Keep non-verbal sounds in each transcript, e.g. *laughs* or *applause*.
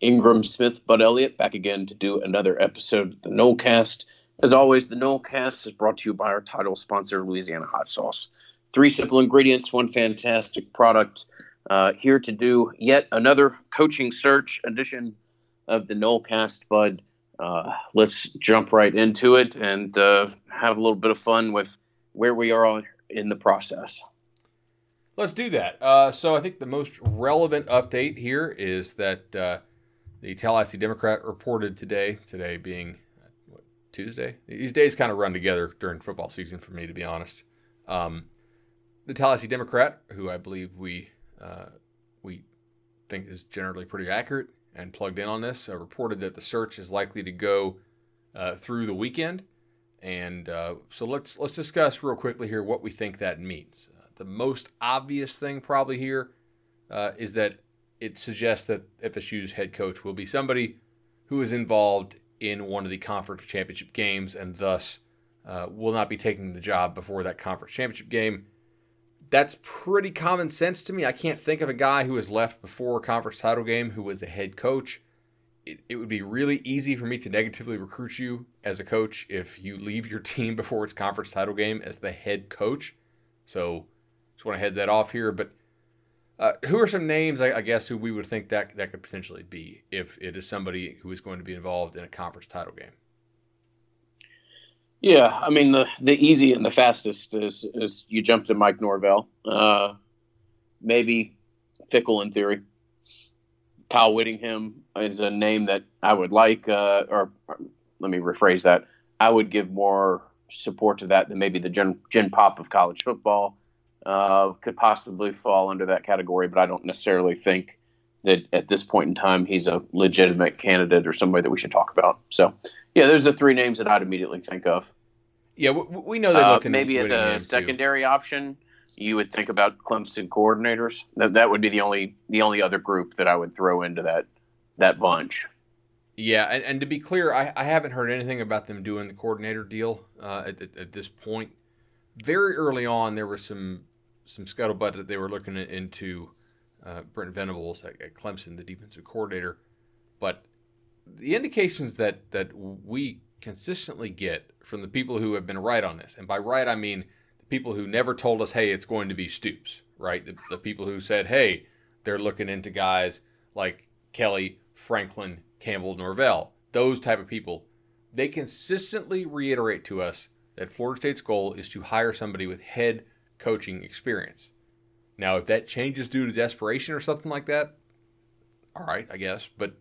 Ingram Smith, Bud Elliott, back again to do another episode of the Nolecast. As always, the Nolecast is brought to you by our title sponsor, Louisiana Hot Sauce. Three simple ingredients, one fantastic product. Uh, here to do yet another coaching search edition of the Nolecast, Bud. Uh, let's jump right into it and uh, have a little bit of fun with where we are in the process. Let's do that. Uh, so I think the most relevant update here is that uh, the Tallahassee Democrat reported today, today being what, Tuesday. These days kind of run together during football season for me, to be honest. Um, the Tallahassee Democrat, who I believe we uh, we think is generally pretty accurate and plugged in on this, uh, reported that the search is likely to go uh, through the weekend. And uh, so let's let's discuss real quickly here what we think that means. Uh, the most obvious thing probably here uh, is that it suggests that FSU's head coach will be somebody who is involved in one of the conference championship games and thus uh, will not be taking the job before that conference championship game. That's pretty common sense to me. I can't think of a guy who has left before a conference title game who was a head coach. It, it would be really easy for me to negatively recruit you as a coach if you leave your team *laughs* before its conference title game as the head coach. So just want to head that off here. But uh, who are some names, I, I, guess, who we would think that that could potentially be if it is somebody who is going to be involved in a conference title game? Yeah, I mean the the easy and the fastest is is you jump to Mike Norvell, uh, maybe Fickell in theory. Kyle Whittingham is a name that I would like, uh, or let me rephrase that. I would give more support to that than maybe the gen, gen pop of college football uh, could possibly fall under that category, but I don't necessarily think that at this point in time he's a legitimate candidate or somebody that we should talk about. So, yeah, there's the three names that I'd immediately think of. Yeah, we know they're uh, looking maybe as a secondary too. option. You would think about Clemson coordinators. That that would be the only the only other group that I would throw into that that bunch. Yeah, and, and to be clear, I, I haven't heard anything about them doing the coordinator deal uh, at, at, at, this point. Very early on, there was some some scuttlebutt that they were looking into uh, Brent Venables at, at, Clemson, the defensive coordinator. But the indications that that we consistently get from the people who have been right on this, and by right I mean the people who never told us, "Hey, it's going to be Stoops," right? The, the people who said, "Hey, they're looking into guys like Kelly, Franklin, Campbell, Norvell." Those type of people, they consistently reiterate to us that Florida State's goal is to hire somebody with head coaching experience. Now, if that changes due to desperation or something like that, all right, I guess. But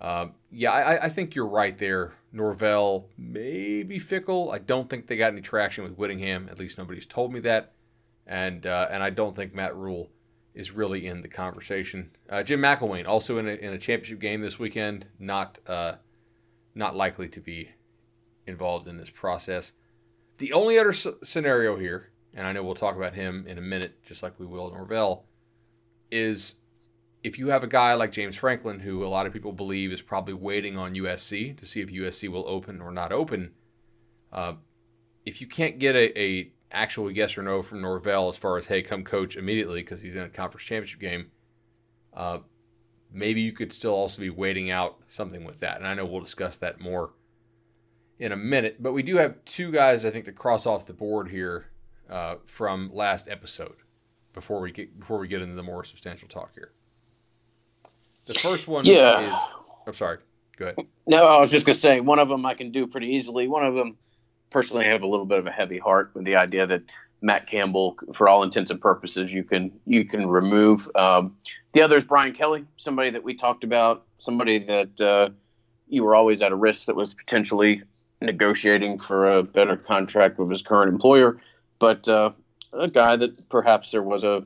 uh, yeah, I, I, think you're right there. Norvell, maybe Fickell. I don't think they got any traction with Whittingham. At least nobody's told me that. And uh, and I don't think Matt Rhule is really in the conversation. Uh, Jim McElwain, also in a, in a championship game this weekend, not uh, not likely to be involved in this process. The only other scenario here and I know we'll talk about him in a minute, just like we will Norvell, is if you have a guy like James Franklin, who a lot of people believe is probably waiting on USC to see if USC will open or not open, uh, if you can't get a, a, actual yes or no from Norvell as far as hey, come coach immediately because he's in a conference championship game, uh, maybe you could still also be waiting out something with that. And I know we'll discuss that more in a minute, but we do have two guys I think to cross off the board here uh, from last episode before we get before we get into the more substantial talk here. The first one yeah. is I'm sorry. Go ahead. No, I was just gonna say one of them I can do pretty easily. One of them personally I have a little bit of a heavy heart with the idea that Matt Campbell, for all intents and purposes, you can you can remove. Um, the other is Brian Kelly, somebody that we talked about, somebody that uh, you were always at a risk that was potentially negotiating for a better contract with his current employer but uh, a guy that perhaps there was a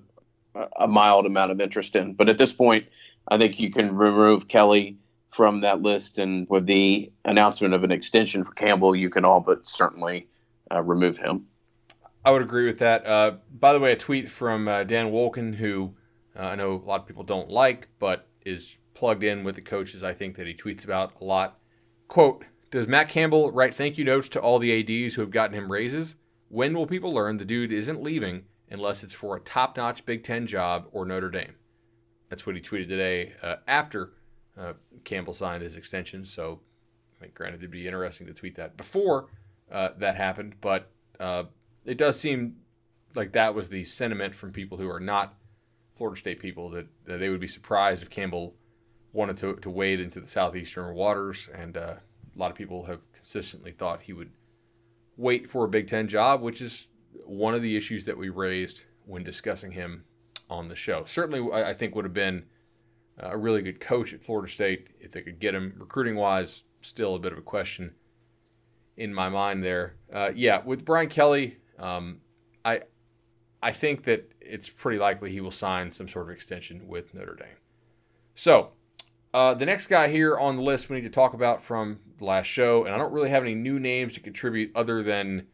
a mild amount of interest in. But at this point, I think you can remove Kelly from that list, and with the announcement of an extension for Campbell, you can all but certainly uh, remove him. I would agree with that. Uh, by the way, a tweet from uh, Dan Wolken, who uh, I know a lot of people don't like, but is plugged in with the coaches. I think that he tweets about a lot. Quote: Does Matt Campbell write thank you notes to all the ads who have gotten him raises? When will people learn the dude isn't leaving unless it's for a top notch Big Ten job or Notre Dame? That's what he tweeted today uh, after uh, Campbell signed his extension. So, I mean, granted, it'd be interesting to tweet that before uh, that happened, but uh, it does seem like that was the sentiment from people who are not Florida State people that, that they would be surprised if Campbell wanted to, to wade into the southeastern waters. And uh, a lot of people have consistently thought he would wait for a Big Ten job, which is one of the issues that we raised when discussing him on the show. Certainly, I, think would have been a really good coach at Florida State if they could get him. Recruiting wise, still a bit of a question in my mind there. Uh, yeah, with Brian Kelly, um, I I think that it's pretty likely he will sign some sort of extension with Notre Dame. So, uh, the next guy here on the list we need to talk about from last show, and I don't really have any new names to contribute other than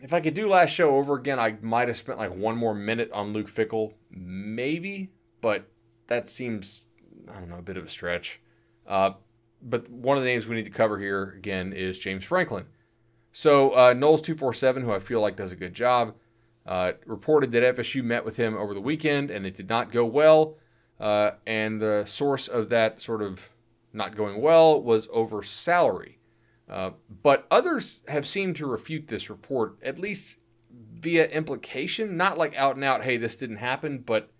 if I could do last show over again, I might have spent like one more minute on Luke Fickell, maybe, but that seems, I don't know, a bit of a stretch. Uh, but one of the names we need to cover here again is James Franklin. So, uh, Noles247, who I feel like does a good job, uh, reported that FSU met with him over the weekend and it did not go well. Uh, and the source of that sort of not going well was over salary. Uh, but others have seemed to refute this report, at least via implication, not like out and out, hey, this didn't happen, but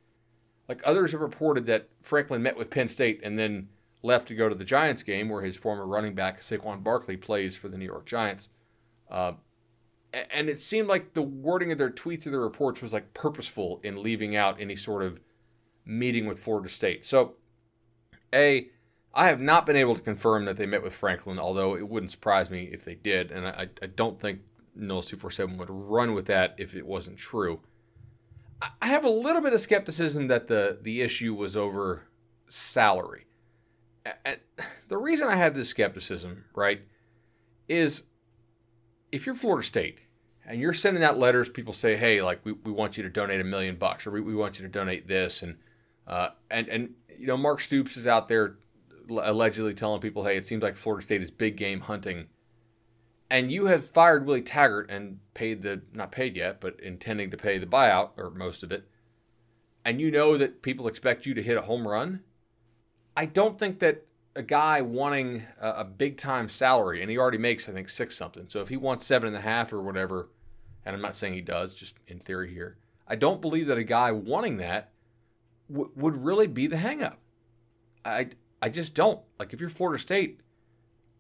like others have reported that Franklin met with Penn State and then left to go to the Giants game where his former running back, Saquon Barkley, plays for the New York Giants. Uh, and it seemed like the wording of their tweets or their reports was like purposeful in leaving out any sort of meeting with Florida State. So, A, I have not been able to confirm that they met with Franklin, although it wouldn't surprise me if they did. And I, I don't think Noles 247 would run with that if it wasn't true. I have a little bit of skepticism that the, the issue was over salary. And the reason I have this skepticism, right, is if you're Florida State and you're sending out letters, people say, hey, like, we, we want you to donate a million bucks or we, we want you to donate this. And, uh, and, and, you know, Mark Stoops is out there allegedly telling people, hey, it seems like Florida State is big game hunting. And you have fired Willie Taggart and paid the, not paid yet, but intending to pay the buyout or most of it. And you know that people expect you to hit a home run. I don't think that a guy wanting a, a big time salary, and he already makes, I think, six something. So if he wants seven and a half or whatever, and I'm not saying he does, just in theory here, I don't believe that a guy wanting that w- would really be the hangup. I, I just don't. Like, if you're Florida State,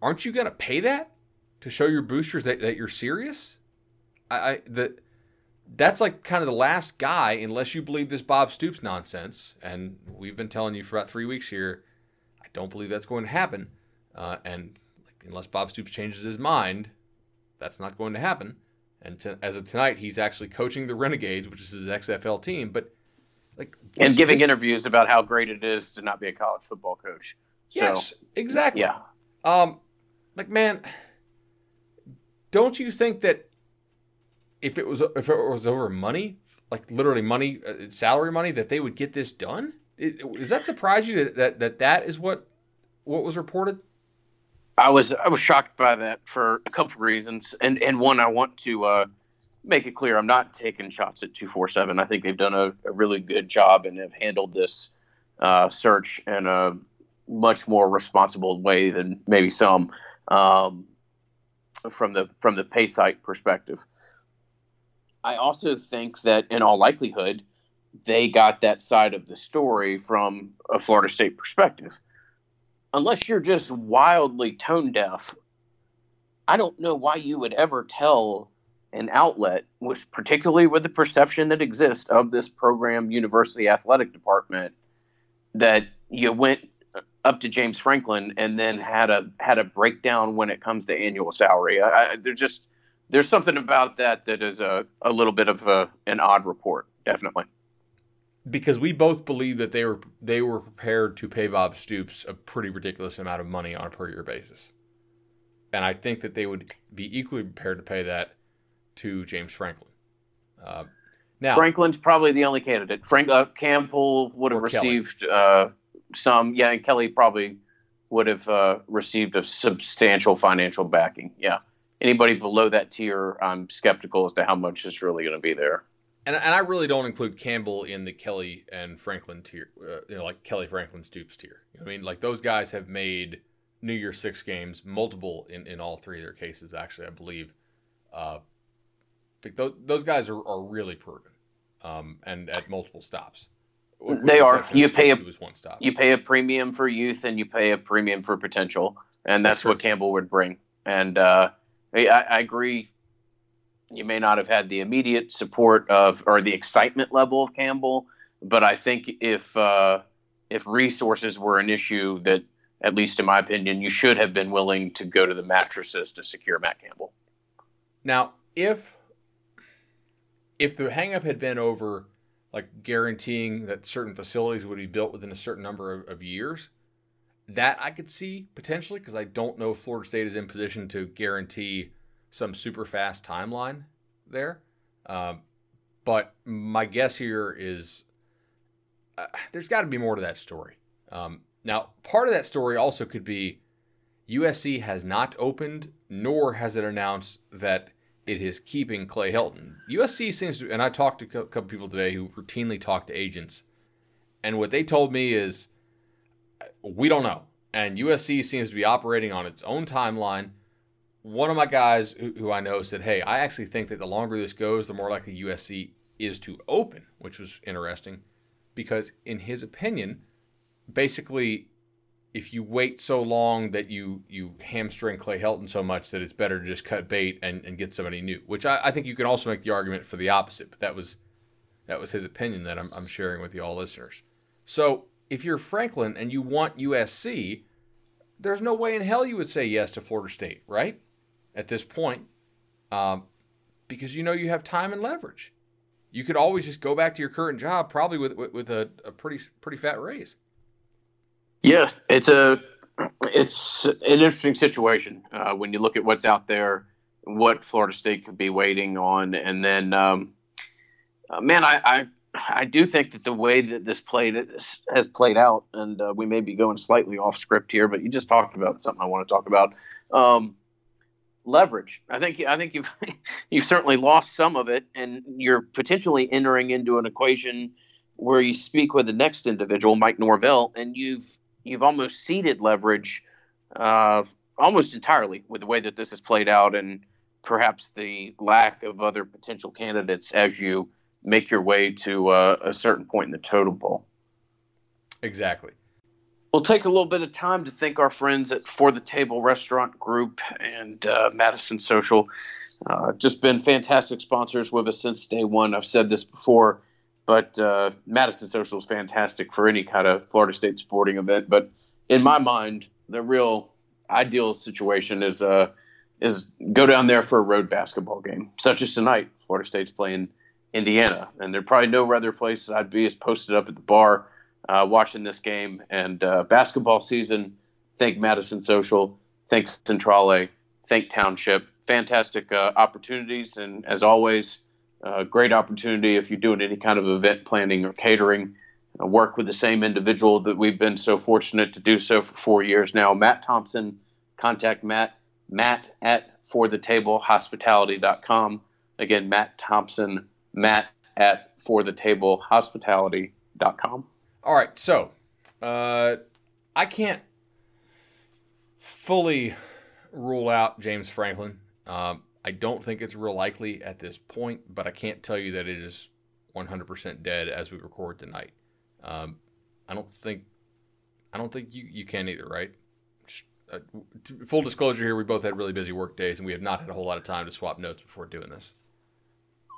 aren't you going to pay that to show your boosters that, that you're serious? I, I the that's like kind of the last guy, unless you believe this Bob Stoops nonsense. And we've been telling you for about three weeks here I don't believe that's going to happen. Uh, and like, unless Bob Stoops changes his mind, that's not going to happen. And to, as of tonight, he's actually coaching the Renegades, which is his XFL team. But like, and giving this, interviews about how great it is to not be a college football coach. Yes, so, exactly. Yeah. Um, like man, don't you think that if it was if it was over money, like literally money, uh, salary money, that they would get this done? It, does that surprise you that, that that that is what what was reported? I was I was shocked by that for a couple of reasons, and and one I want to uh, make it clear I'm not taking shots at two four seven. I think they've done a, a, really good job and have handled this uh, search in a much more responsible way than maybe some um, from the from the pay site perspective. I also think that in all likelihood, they got that side of the story from a Florida State perspective. Unless you're just wildly tone deaf, I don't know why you would ever tell an outlet, which particularly with the perception that exists of this program university athletic department, that you went up to James Franklin and then had a had a breakdown when it comes to annual salary. I, I, there's just there's something about that that is a, a little bit of a, an odd report, definitely because we both believe that they were they were prepared to pay Bob Stoops a pretty ridiculous amount of money on a per year basis, and I think that they would be equally prepared to pay that to James Franklin. Uh, now Franklin's probably the only candidate. Frank uh, Campbell would have received uh, some. Yeah, and Kelly probably would have uh, received a substantial financial backing. Yeah, anybody below that tier, I'm skeptical as to how much is really going to be there and, and I really don't include Campbell in the Kelly and Franklin tier, uh, you know, like Kelly Franklin Stoops tier. I mean, like those guys have made New Year Six games, multiple in, in all three of their cases, actually, I believe. Uh, those, those guys are, are really proven, um, and at multiple stops. They are. You pay a one stop. You pay a premium for youth, and you pay a premium for potential, and that's, that's what Campbell would bring. And uh, I, I agree you may not have had the immediate support of or the excitement level of Campbell, but I think if uh, if resources were an issue, that at least in my opinion, you should have been willing to go to the mattresses to secure Matt Campbell. Now, if if the hangup had been over like guaranteeing that certain facilities would be built within a certain number of, of years, that I could see potentially because I don't know if Florida State is in position to guarantee some super fast timeline there. Um, but my guess here is uh, there's got to be more to that story. Um, now, part of that story also could be USC has not opened, nor has it announced that it is keeping Clay Helton. USC seems to, and I talked to a couple people today who routinely talk to agents, and what they told me is we don't know. And USC seems to be operating on its own timeline one of my guys who, who, I know said, "Hey, I actually think that the longer this goes, the more likely USC is to open," which was interesting because, in his opinion, basically, if you wait so long that you you hamstring Clay Helton so much that it's better to just cut bait and, and get somebody new. Which I, I think you can also make the argument for the opposite, but that was that was his opinion that I'm, I'm sharing with you all listeners. So if you're Franklin and you want USC, there's no way in hell you would say yes to Florida State, right? at this point um, because you know you have time and leverage. You could always just go back to your current job, probably with with, a, a pretty pretty fat raise. Yeah, it's a it's an interesting situation uh, when you look at what's out there, what Florida State could be waiting on, and then, um, uh, man, I, I, I do think that the way that this played has played out, and uh, we may be going slightly off script here, but you just talked about something I want to talk about. Um, leverage. I think I think you've *laughs* you've certainly lost some of it, and you're potentially entering into an equation where you speak with the next individual, Mike Norvell, and you've you've almost ceded leverage uh, almost entirely with the way that this has played out, and perhaps the lack of other potential candidates as you make your way to uh, a certain point in the totem pole. Exactly. We'll take a little bit of time to thank our friends at For the Table Restaurant Group and uh, Madison Social. Uh, just been fantastic sponsors with us since day one. I've said this before, but uh, Madison Social is fantastic for any kind of Florida State sporting event. But in my mind, the real ideal situation is uh, is go down there for a road basketball game, such as tonight. Florida State's playing Indiana, and there's probably no other place that I'd be as posted up at the bar uh, watching this game. And uh, basketball season, thank Madison Social, thank Centrale, thank Township. Fantastic uh, opportunities. And as always, uh, great opportunity if you're doing any kind of event planning or catering. Uh, work with the same individual that we've been so fortunate to do so for four years now, Matt Thompson. Contact Matt, Matt at forthetablehospitality.com. Again, Matt Thompson, Matt at forthetablehospitality.com. All right, so uh, I can't fully rule out James Franklin. Um, I don't think it's real likely at this point, but I can't tell you that it is 100% dead as we record tonight. Um, I don't think I don't think you, you can either, right? Just, uh, full disclosure here, we both had really busy work days, and we have not had a whole lot of time to swap notes before doing this.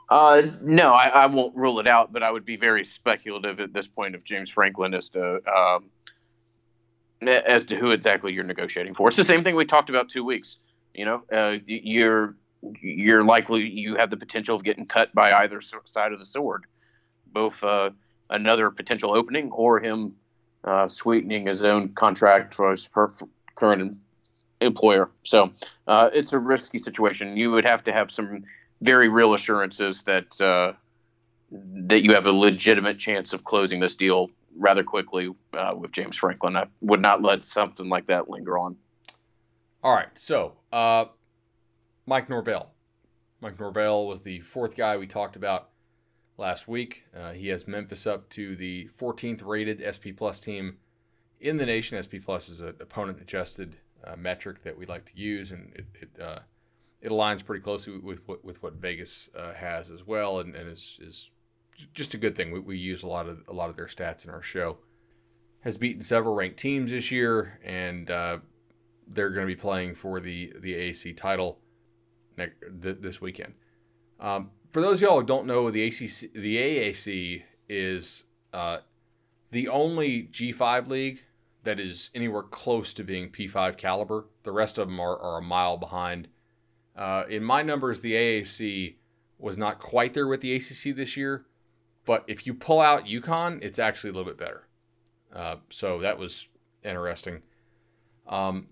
Uh, no, I, I, won't rule it out, but I would be very speculative at this point of James Franklin as to um, as to who exactly you're negotiating for. It's the same thing we talked about two weeks. You know, uh, you're you're likely you have the potential of getting cut by either side of the sword, both uh, another potential opening or him uh, sweetening his own contract for his current employer. So uh, it's a risky situation. You would have to have some very real assurances that uh, that you have a legitimate chance of closing this deal rather quickly uh, with James Franklin. I would not let something like that linger on. All right, so uh, Mike Norvell. Mike Norvell was the fourth guy we talked about last week. Uh, he has Memphis up to the 14th rated SP Plus team in the nation. SP Plus is an opponent adjusted uh, metric that we like to use, and it it, uh, it aligns pretty closely with what with what Vegas uh, has as well, and, and is is just a good thing. We, we use a lot of a lot of their stats in our show. Has beaten several ranked teams this year, and uh, they're going to be playing for the the AAC title next, th- this weekend. Um, for those of y'all who don't know, the ACC, the AAC is uh, the only G5 league that is anywhere close to being P5 caliber. The rest of them are, are a mile behind. Uh, in my numbers, the AAC was not quite there with the ACC this year, but if you pull out UConn, it's actually a little bit better. Uh, so that was interesting. Um,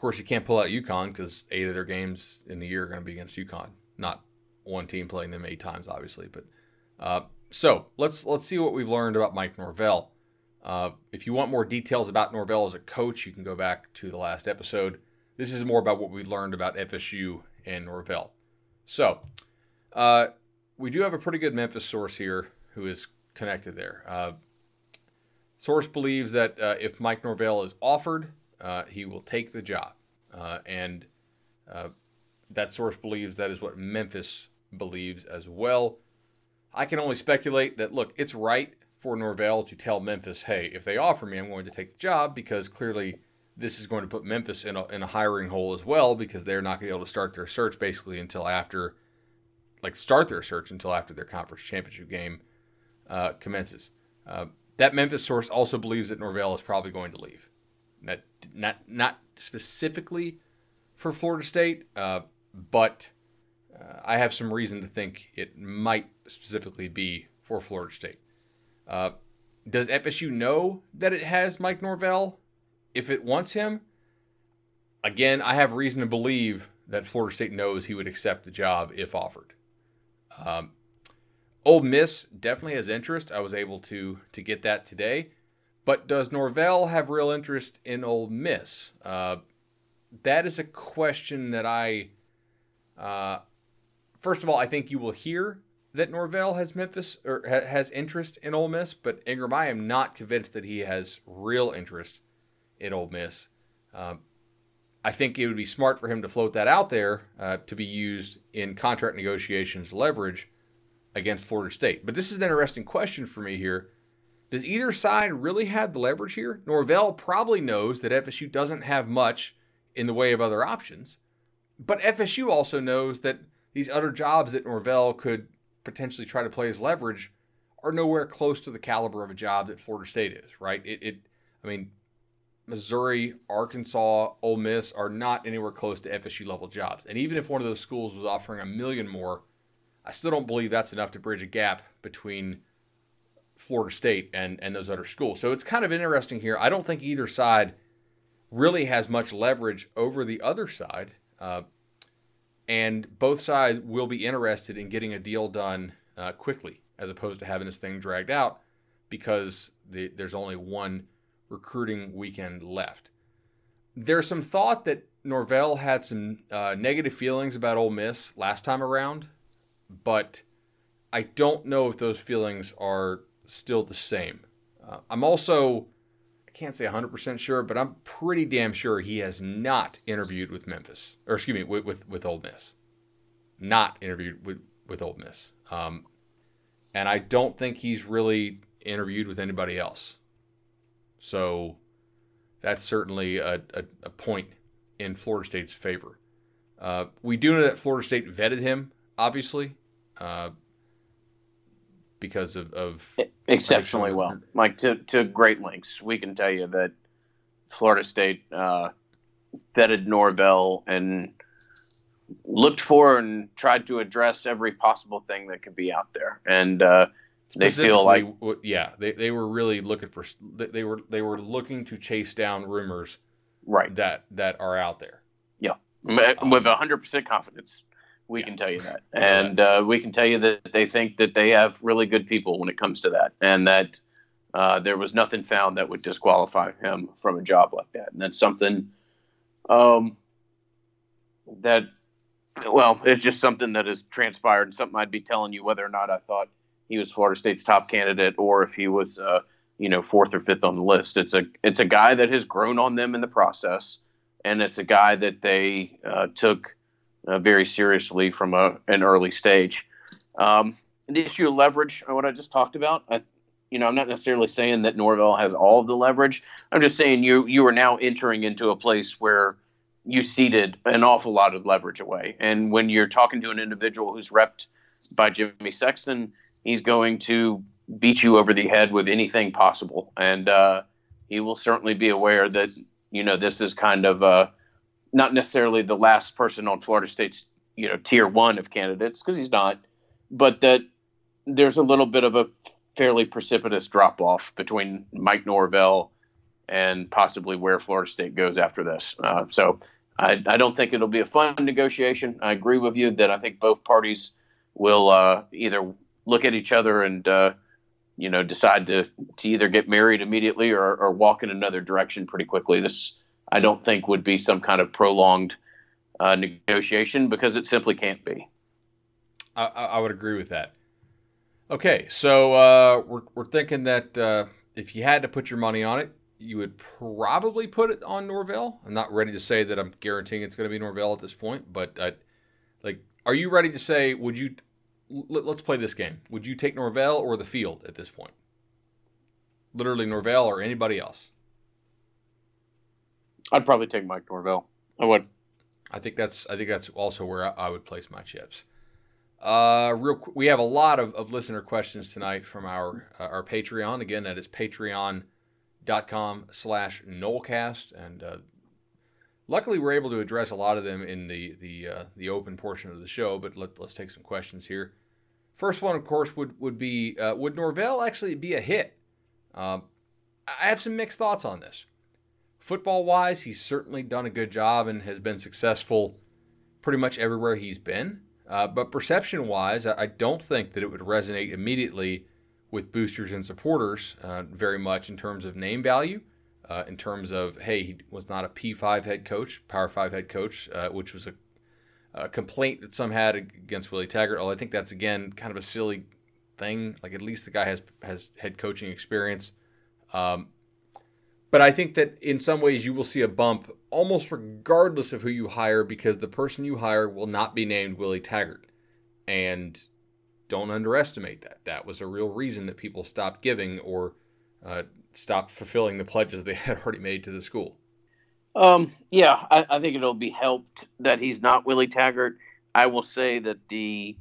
course, you can't pull out UConn because eight of their games in the year are going to be against UConn, not one team playing them eight times, obviously. But uh, so let's let's see what we've learned about Mike Norvell. Uh, if you want more details about Norvell as a coach, you can go back to the last episode. This is more about what we've learned about FSU and Norvell. So uh, we do have a pretty good Memphis source here who is connected there. Uh, source believes that uh, if Mike Norvell is offered, uh, he will take the job, uh, and that source believes that is what Memphis believes as well. I can only speculate that, look, it's right for Norvell to tell Memphis, hey, if they offer me, I'm going to take the job because clearly this is going to put Memphis in a, in a hiring hole as well because they're not going to be able to start their search basically until after, like, start their search until after their conference championship game uh, commences. Uh, that Memphis source also believes that Norvell is probably going to leave. Not, not, not specifically for Florida State, uh, but uh, I have some reason to think it might specifically be for Florida State. Uh, does FSU know that it has Mike Norvell if it wants him? Again, I have reason to believe that Florida State knows he would accept the job if offered. Um, Ole Miss definitely has interest. I was able to to get that today. But does Norvell have real interest in Ole Miss? Uh, that is a question that I uh, first of all, I think you will hear that Norvell has Memphis or ha- has interest in Ole Miss, but Ingram, I am not convinced that he has real interest in Ole Miss. Um, I think it would be smart for him to float that out there uh, to be used in contract negotiations leverage against Florida State. But this is an interesting question for me here. Does either side really have the leverage here? Norvell probably knows that FSU doesn't have much in the way of other options. But FSU also knows that these other jobs that Norvell could potentially try to play as leverage are nowhere close to the caliber of a job that Florida State is, right? It, it I mean, Missouri, Arkansas, Ole Miss are not anywhere close to FSU level jobs. And even if one of those schools was offering a million more, I still don't believe that's enough to bridge a gap between Florida State and, and those other schools. So it's kind of interesting here. I don't think either side really has much leverage over the other side. Uh, and both sides will be interested in getting a deal done uh, quickly as opposed to having this thing dragged out because the, there's only one recruiting weekend left. There's some thought that Norvell had some uh, negative feelings about Ole Miss last time around, but I don't know if those feelings are still the same. Uh, I'm also I can't say 100% sure, but I'm pretty damn sure he has not interviewed with Memphis, or excuse me, with, with, with Miss. Not interviewed with, with Ole Miss. Um, and I don't think he's really interviewed with anybody else. So that's certainly a, a, a point in Florida State's favor. Uh, we do know that Florida State vetted him, obviously. Uh, because of, of exceptionally well, like to, to great lengths. We can tell you that Florida State uh, vetted Norvell and looked for and tried to address every possible thing that could be out there, and uh, they feel like yeah, they, they were really looking for they were they were looking to chase down rumors right that that are out there. Yeah, um, with hundred percent confidence. We yeah. can tell you that, and uh, we can tell you that they think that they have really good people when it comes to that, and that uh, there was nothing found that would disqualify him from a job like that, and that's something um, that, well, it's just something that has transpired, and something I'd be telling you whether or not I thought he was Florida State's top candidate or if he was, uh, you know, fourth or fifth on the list. It's a it's a guy that has grown on them in the process, and it's a guy that they uh, took uh, very seriously from a, an early stage. Um, the issue of leverage, what I just talked about, I, you know, I'm not necessarily saying that Norvell has all of the leverage. I'm just saying you you are now entering into a place where you ceded an awful lot of leverage away. And when you're talking to an individual who's repped by Jimmy Sexton, he's going to beat you over the head with anything possible. And uh, he will certainly be aware that, you know, this is kind of uh, not necessarily the last person on Florida State's, you know, tier one of candidates, because he's not, but that there's a little bit of a fairly precipitous drop off between Mike Norvell and possibly where Florida State goes after this. Uh, so I, I, don't think it'll be a fun negotiation. I agree with you that I think both parties will uh, either look at each other and uh, you know decide to to either get married immediately or, or walk in another direction pretty quickly. This I don't think would be some kind of prolonged uh, negotiation because it simply can't be. I, I would agree with that. Okay, so uh, we're, we're thinking that uh, if you had to put your money on it, you would probably put it on Norvell. I'm not ready to say that I'm guaranteeing it's going to be Norvell at this point, but I, like, are you ready to say? Would you? Let, us play this game. Would you take Norvell or the field at this point? Literally Norvell or anybody else. I'd probably take Mike Norvell. I would. I think that's. I think that's also where I, I would place my chips. Uh, real. We have a lot of, of listener questions tonight from our uh, our Patreon. Again, that is Patreon dot com slash Nolecast. And uh, luckily, we're able to address a lot of them in the the uh, the open portion of the show. But let, us take some questions here. First one, of course, would would be uh, would Norvell actually be a hit? Um, I have some mixed thoughts on this. Football wise, he's certainly done a good job and has been successful pretty much everywhere he's been. Uh, but perception wise, I don't think that it would resonate immediately with boosters and supporters uh, very much in terms of name value, uh, in terms of, hey, he was not a P5 head coach, Power 5 head coach, uh, which was a, a, complaint that some had against Willie Taggart. Although I think that's, again, kind of a silly thing. Like, at least the guy has, has head coaching experience. Um, but I think that in some ways you will see a bump almost regardless of who you hire because the person you hire will not be named Willie Taggart. And don't underestimate that. That was a real reason that people stopped giving or uh, stopped fulfilling the pledges they *laughs* had already made to the school. Um, yeah, I, I, think it'll be helped that he's not Willie Taggart. I will say that the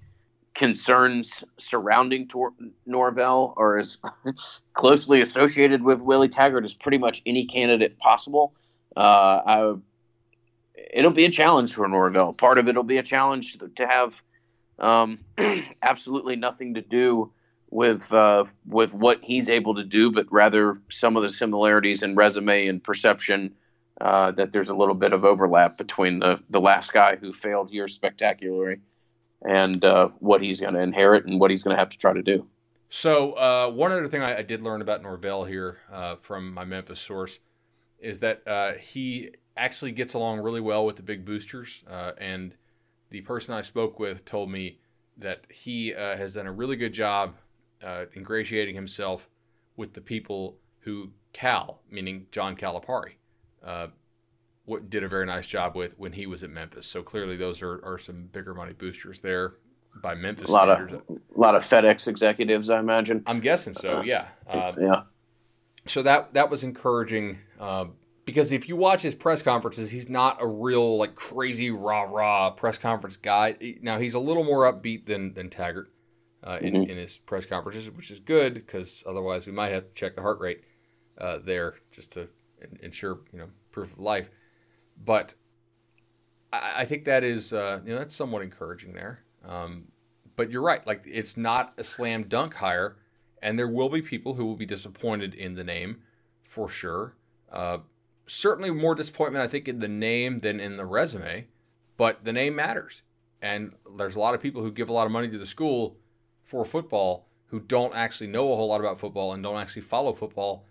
concerns surrounding Tor- Norvell are as *laughs* closely associated with Willie Taggart as pretty much any candidate possible. Uh, I, it'll be a challenge for Norvell. Part of it'll be a challenge to have um, *clears throat* absolutely nothing to do with uh, with what he's able to do, but rather some of the similarities in resume and perception. Uh, that there's a little bit of overlap between the the last guy who failed here spectacularly and uh, what he's going to inherit and what he's going to have to try to do. So uh, one other thing I, I, did learn about Norvell here uh, from my Memphis source is that uh, he actually gets along really well with the big boosters uh, and the person I spoke with told me that he uh, has done a really good job ingratiating himself with the people who Cal, meaning John Calipari, did a very nice job with when he was at Memphis. So clearly, those are, are some bigger money boosters there by Memphis a lot standards. Of, a lot of FedEx executives, I imagine. I'm guessing so. Yeah. Um, yeah. So that that was encouraging. Uh, because if you watch his press conferences, he's not a real like crazy rah rah press conference guy. Now he's a little more upbeat than than Taggart uh, in mm-hmm. in his press conferences, which is good because otherwise we might have to check the heart rate uh, there just to ensure you know proof of life. But I, I think that is uh, you know that's somewhat encouraging there. Um, but you're right, like it's not a slam dunk hire, and there will be people who will be disappointed in the name for sure. Uh, certainly more disappointment, I think, in the name than in the resume, but the name matters. And there's a lot of people who give a lot of money to the school for football who don't actually know a whole lot about football and don't actually follow football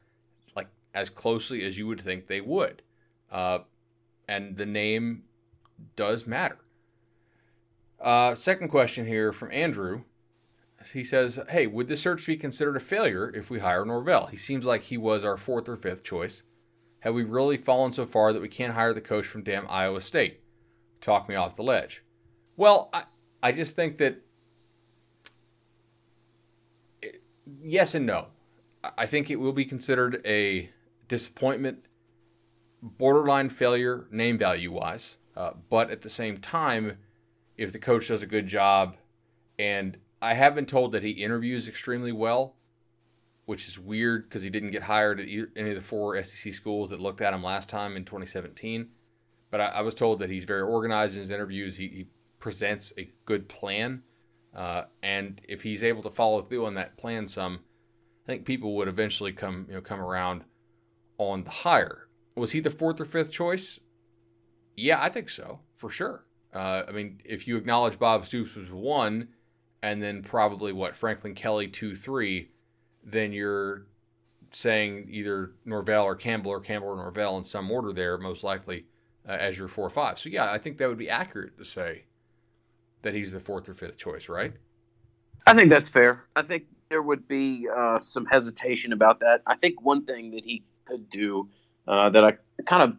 like as closely as you would think they would. Uh, and the name does matter. Uh, second question here from Andrew. he says, "Hey, would this search be considered a failure if we hire Norvell? He seems like he was our fourth or fifth choice. Have we really fallen so far that we can't hire the coach from damn Iowa State? Talk me off the ledge." Well, I, I just think that it, yes and no. I think it will be considered a disappointment, borderline failure, name value wise. Uh, but at the same time, if the coach does a good job, and I have been told that he interviews extremely well, which is weird because he didn't get hired at any of the four SEC schools that looked at him last time in 2017. But I, I was told that he's very organized in his interviews. He, he presents a good plan. Uh, and if he's able to follow through on that plan some, I think people would eventually come, you know, come around on the hire. Was he the fourth or fifth choice? Yeah, I think so, for sure. Uh, I mean, if you acknowledge Bob Stoops was one, and then probably what Franklin Kelly two, three, then you're saying either Norvell or Campbell or Campbell or Norvell in some order there, most likely uh, as your four or five. So yeah, I think that would be accurate to say that he's the fourth or fifth choice, right? I think that's fair. I think there would be uh, some hesitation about that. I think one thing that he could do uh, that I kind of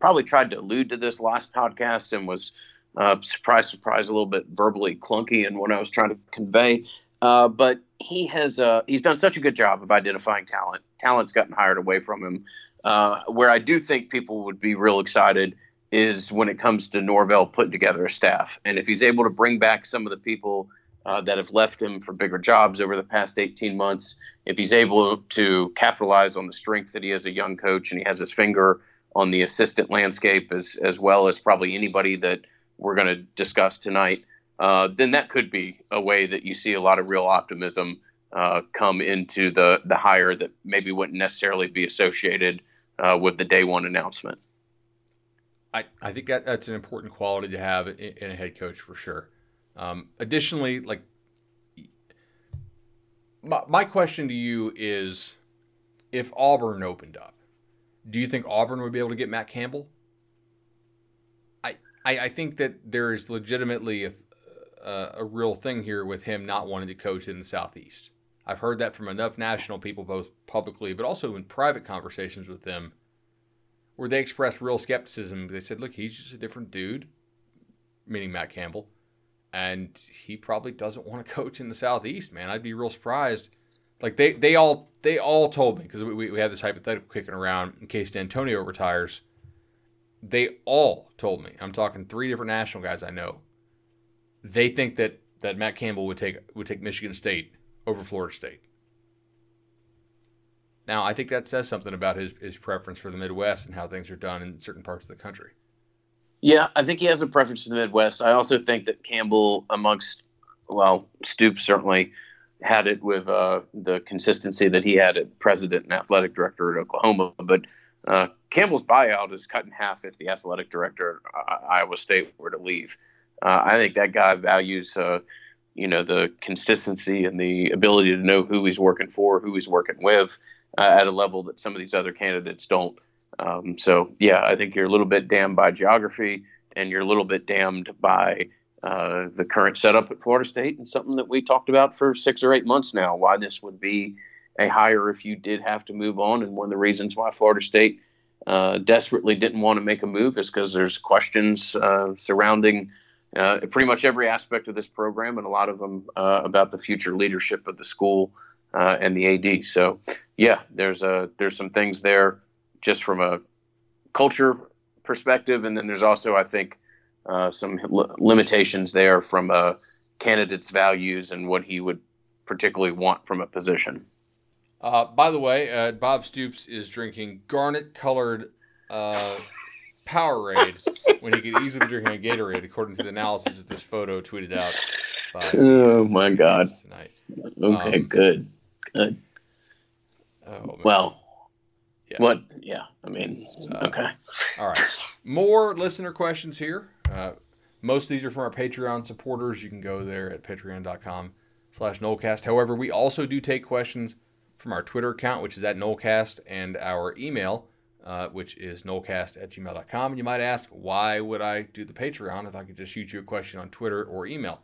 probably tried to allude to this last podcast and was uh, surprise, surprise, a little bit verbally clunky in what I was trying to convey. Uh, but he has uh, he's done such a good job of identifying talent. Talent's gotten hired away from him. Uh, where I do think people would be real excited is when it comes to Norvell putting together a staff. And if he's able to bring back some of the people uh, that have left him for bigger jobs over the past 18 months, if he's able to capitalize on the strength that he has as a young coach and he has his finger on the assistant landscape as, as well as probably anybody that we're going to discuss tonight, uh, then that could be a way that you see a lot of real optimism uh, come into the, the hire that maybe wouldn't necessarily be associated uh, with the day one announcement. I, I think that that's an important quality to have in, in a head coach for sure. Um, additionally, like my, my question to you is if Auburn opened up, do you think Auburn would be able to get Matt Campbell? I, I, I think that there is legitimately a, a, a real thing here with him not wanting to coach in the Southeast. I've heard that from enough national people, both publicly but also in private conversations with them where they expressed real skepticism. They said, look, he's just a different dude, meaning Matt Campbell, and he probably doesn't want to coach in the Southeast, man. I'd be real surprised. Like they, they all they all told me because we, we had this hypothetical kicking around in case D'Antonio retires. They all told me. I'm talking three different national guys I know. They think that that Matt Campbell would take would take Michigan State over Florida State. Now, I think that says something about his, his preference for the Midwest and how things are done in certain parts of the country. Yeah, I think he has a preference for the Midwest. I also think that Campbell, amongst, well, Stoops certainly had it with uh, the consistency that he had at president and athletic director at Oklahoma. But uh, Campbell's buyout is cut in half if the athletic director at Iowa State were to leave. Uh, I think that guy values, uh, you know, the consistency and the ability to know who he's working for, who he's working with uh, at a level that some of these other candidates don't. Um, so, yeah, I think you're a little bit damned by geography and you're a little bit damned by uh, the current setup at Florida State and something that we talked about for six or eight months now. Why this would be a hire if you did have to move on, and one of the reasons why Florida State uh, desperately didn't want to make a move is because there's questions uh, surrounding uh, pretty much every aspect of this program, and a lot of them uh, about the future leadership of the school uh, and the AD. So, yeah, there's a there's some things there just from a culture perspective, and then there's also I think uh, some l- limitations there from a candidate's values and what he would particularly want from a position. Uh, by the way, uh, Bob Stoops is drinking garnet-colored uh, Powerade when he could easily drink a Gatorade, according to the analysis of this photo tweeted out. By, *laughs* oh my God! Tonight. Okay, um, good. Good. Oh, well, yeah. What? Yeah. I mean, uh, okay. All right. More listener questions here. Uh, most of these are from our Patreon supporters. You can go there at patreon.com slash Nolecast. However, we also do take questions from our Twitter account, which is at Nolecast, and our email, uh, which is nolecast at gmail.com. And you might ask, why would I do the Patreon if I could just shoot you a question on Twitter or email?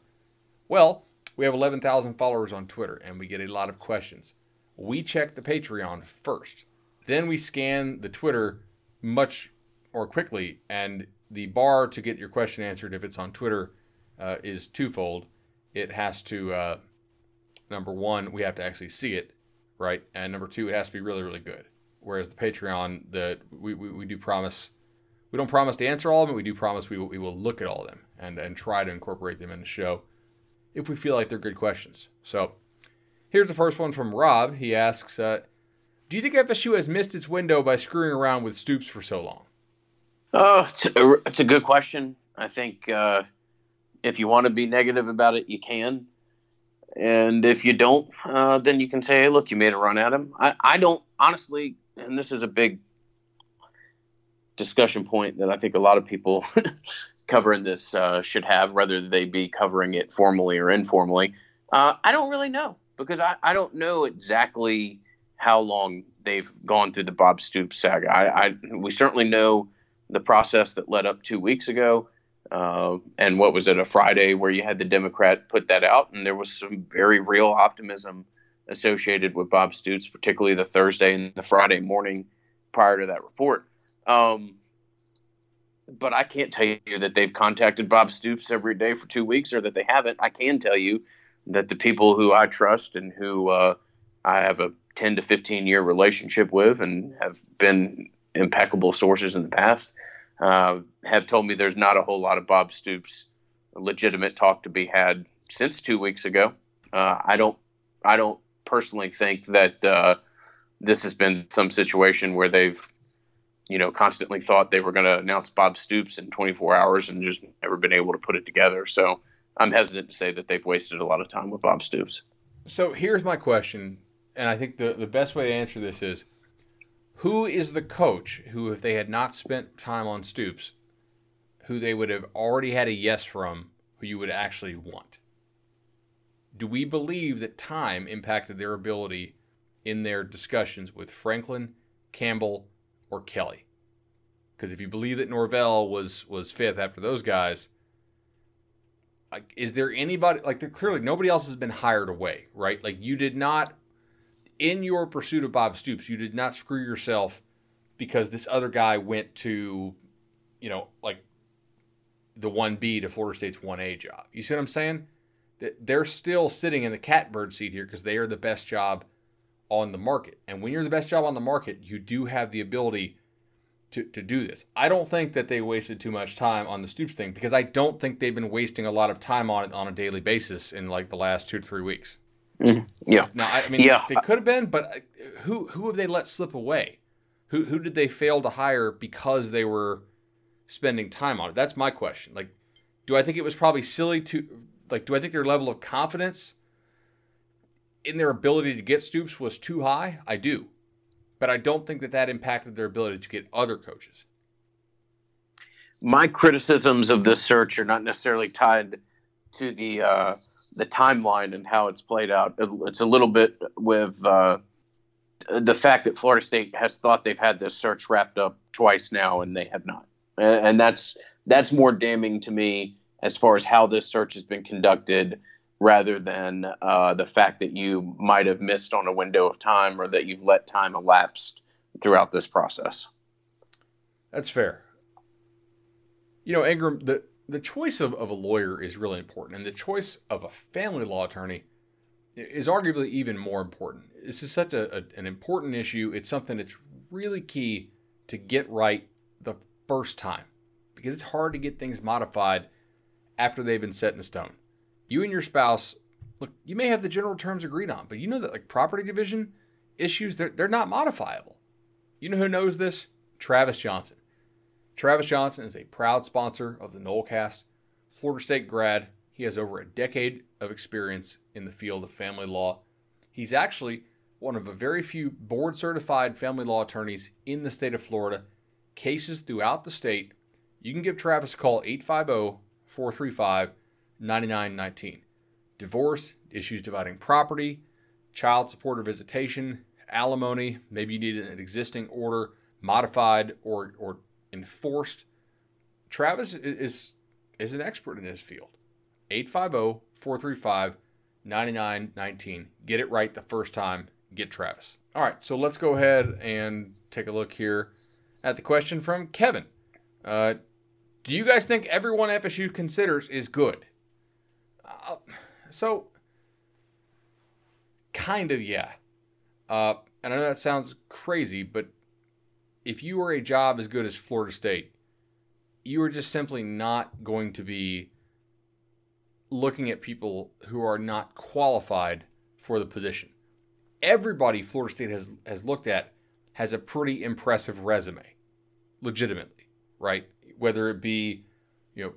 Well, we have 11,000 followers on Twitter and we get a lot of questions. We check the Patreon first. Then we scan the Twitter much more quickly, and the bar to get your question answered if it's on Twitter uh, is twofold. It has to, uh, number one, we have to actually see it, right? And number two, it has to be really, really good. Whereas the Patreon, the we, we, we do promise, we don't promise to answer all of them. We do promise we will, we will look at all of them and, and try to incorporate them in the show if we feel like they're good questions. So here's the first one from Rob. He asks, uh, do you think FSU has missed its window by screwing around with Stoops for so long? Oh, it's a, it's a good question. I think uh, if you want to be negative about it, you can. And if you don't, uh, then you can say, hey, look, you made a run at him. I, I don't, honestly, and this is a big discussion point that I think a lot of people *laughs* covering this uh, should have, whether they be covering it formally or informally. Uh, I don't really know because I, I don't know exactly how long they've gone through the Bob Stoops saga. I, I we certainly know the process that led up two weeks ago. Uh, and what was it, a Friday where you had the Democrat put that out, and there was some very real optimism associated with Bob Stoops, particularly the Thursday and the Friday morning prior to that report. Um, but I can't tell you that they've contacted Bob Stoops every day for two weeks or that they haven't. I can tell you that the people who I trust and who uh, I have a 10 to 15 year relationship with and have been impeccable sources in the past uh, have told me there's not a whole lot of Bob Stoops legitimate talk to be had since two weeks ago. Uh, I don't, I don't personally think that uh, this has been some situation where they've, you know, constantly thought they were going to announce Bob Stoops in 24 hours and just never been able to put it together. So I'm hesitant to say that they've wasted a lot of time with Bob Stoops. So here's my question, and I think the the best way to answer this is who is the coach who, if they had not spent time on Stoops, who they would have already had a yes from, who you would actually want? Do we believe that time impacted their ability in their discussions with Franklin, Campbell, or Kelly? Because if you believe that Norvell was was fifth after those guys, like, is there anybody like there clearly nobody else has been hired away, right? Like you did not in your pursuit of Bob Stoops, you did not screw yourself because this other guy went to, you know, like the 1B to Florida State's 1A job. You see what I'm saying? That They're still sitting in the catbird seat here because they are the best job on the market. And when you're the best job on the market, you do have the ability to, to do this. I don't think that they wasted too much time on the Stoops thing because I don't think they've been wasting a lot of time on it on a daily basis in like the last two to three weeks. Mm-hmm. Yeah. Now, I, mean, yeah. they could have been, but uh, who who have they let slip away? Who who did they fail to hire because they were spending time on it? That's my question. Like, do I think it was probably silly to like? Do I think their level of confidence in their ability to get Stoops was too high? I do, but I don't think that that impacted their ability to get other coaches. My criticisms of this search are not necessarily tied to the uh, the timeline and how it's played out. It's a little bit with uh, the fact that Florida State has thought they've had this search wrapped up twice now, and they have not, and that's that's more damning to me as far as how this search has been conducted, rather than uh, the fact that you might have missed on a window of time or that you've let time elapse throughout this process. That's fair. You know, Ingram, the the choice of, of a lawyer is really important, and the choice of a family law attorney is arguably even more important. This is such a, a, an important issue. It's something that's really key to get right the first time because it's hard to get things modified after they've been set in stone. You and your spouse, look, you may have the general terms agreed on, but you know that like property division issues, they're, they're not modifiable. You know who knows this? Travis Johnson. Travis Johnson is a proud sponsor of the Nolecast. Florida State grad. He has over a decade of experience in the field of family law. He's actually one of a very few board certified family law attorneys in the state of Florida. Cases throughout the state. You can give Travis a call 850 435 9919. Divorce, issues dividing property, child support or visitation, alimony, maybe you need an existing order modified or, or enforced. Travis is is an expert in this field. 850-435 99 19. Get it right the first time. Get Travis. All right, so let's go ahead and take a look here at the question from Kevin. Uh, do you guys think everyone FSU considers is good? Uh, so, kind of, yeah. Uh, and I know that sounds crazy, but if you were a job as good as Florida State, you are just simply not going to be looking at people who are not qualified for the position. Everybody Florida State has has looked at has a pretty impressive resume, legitimately, right? Whether it be, you know,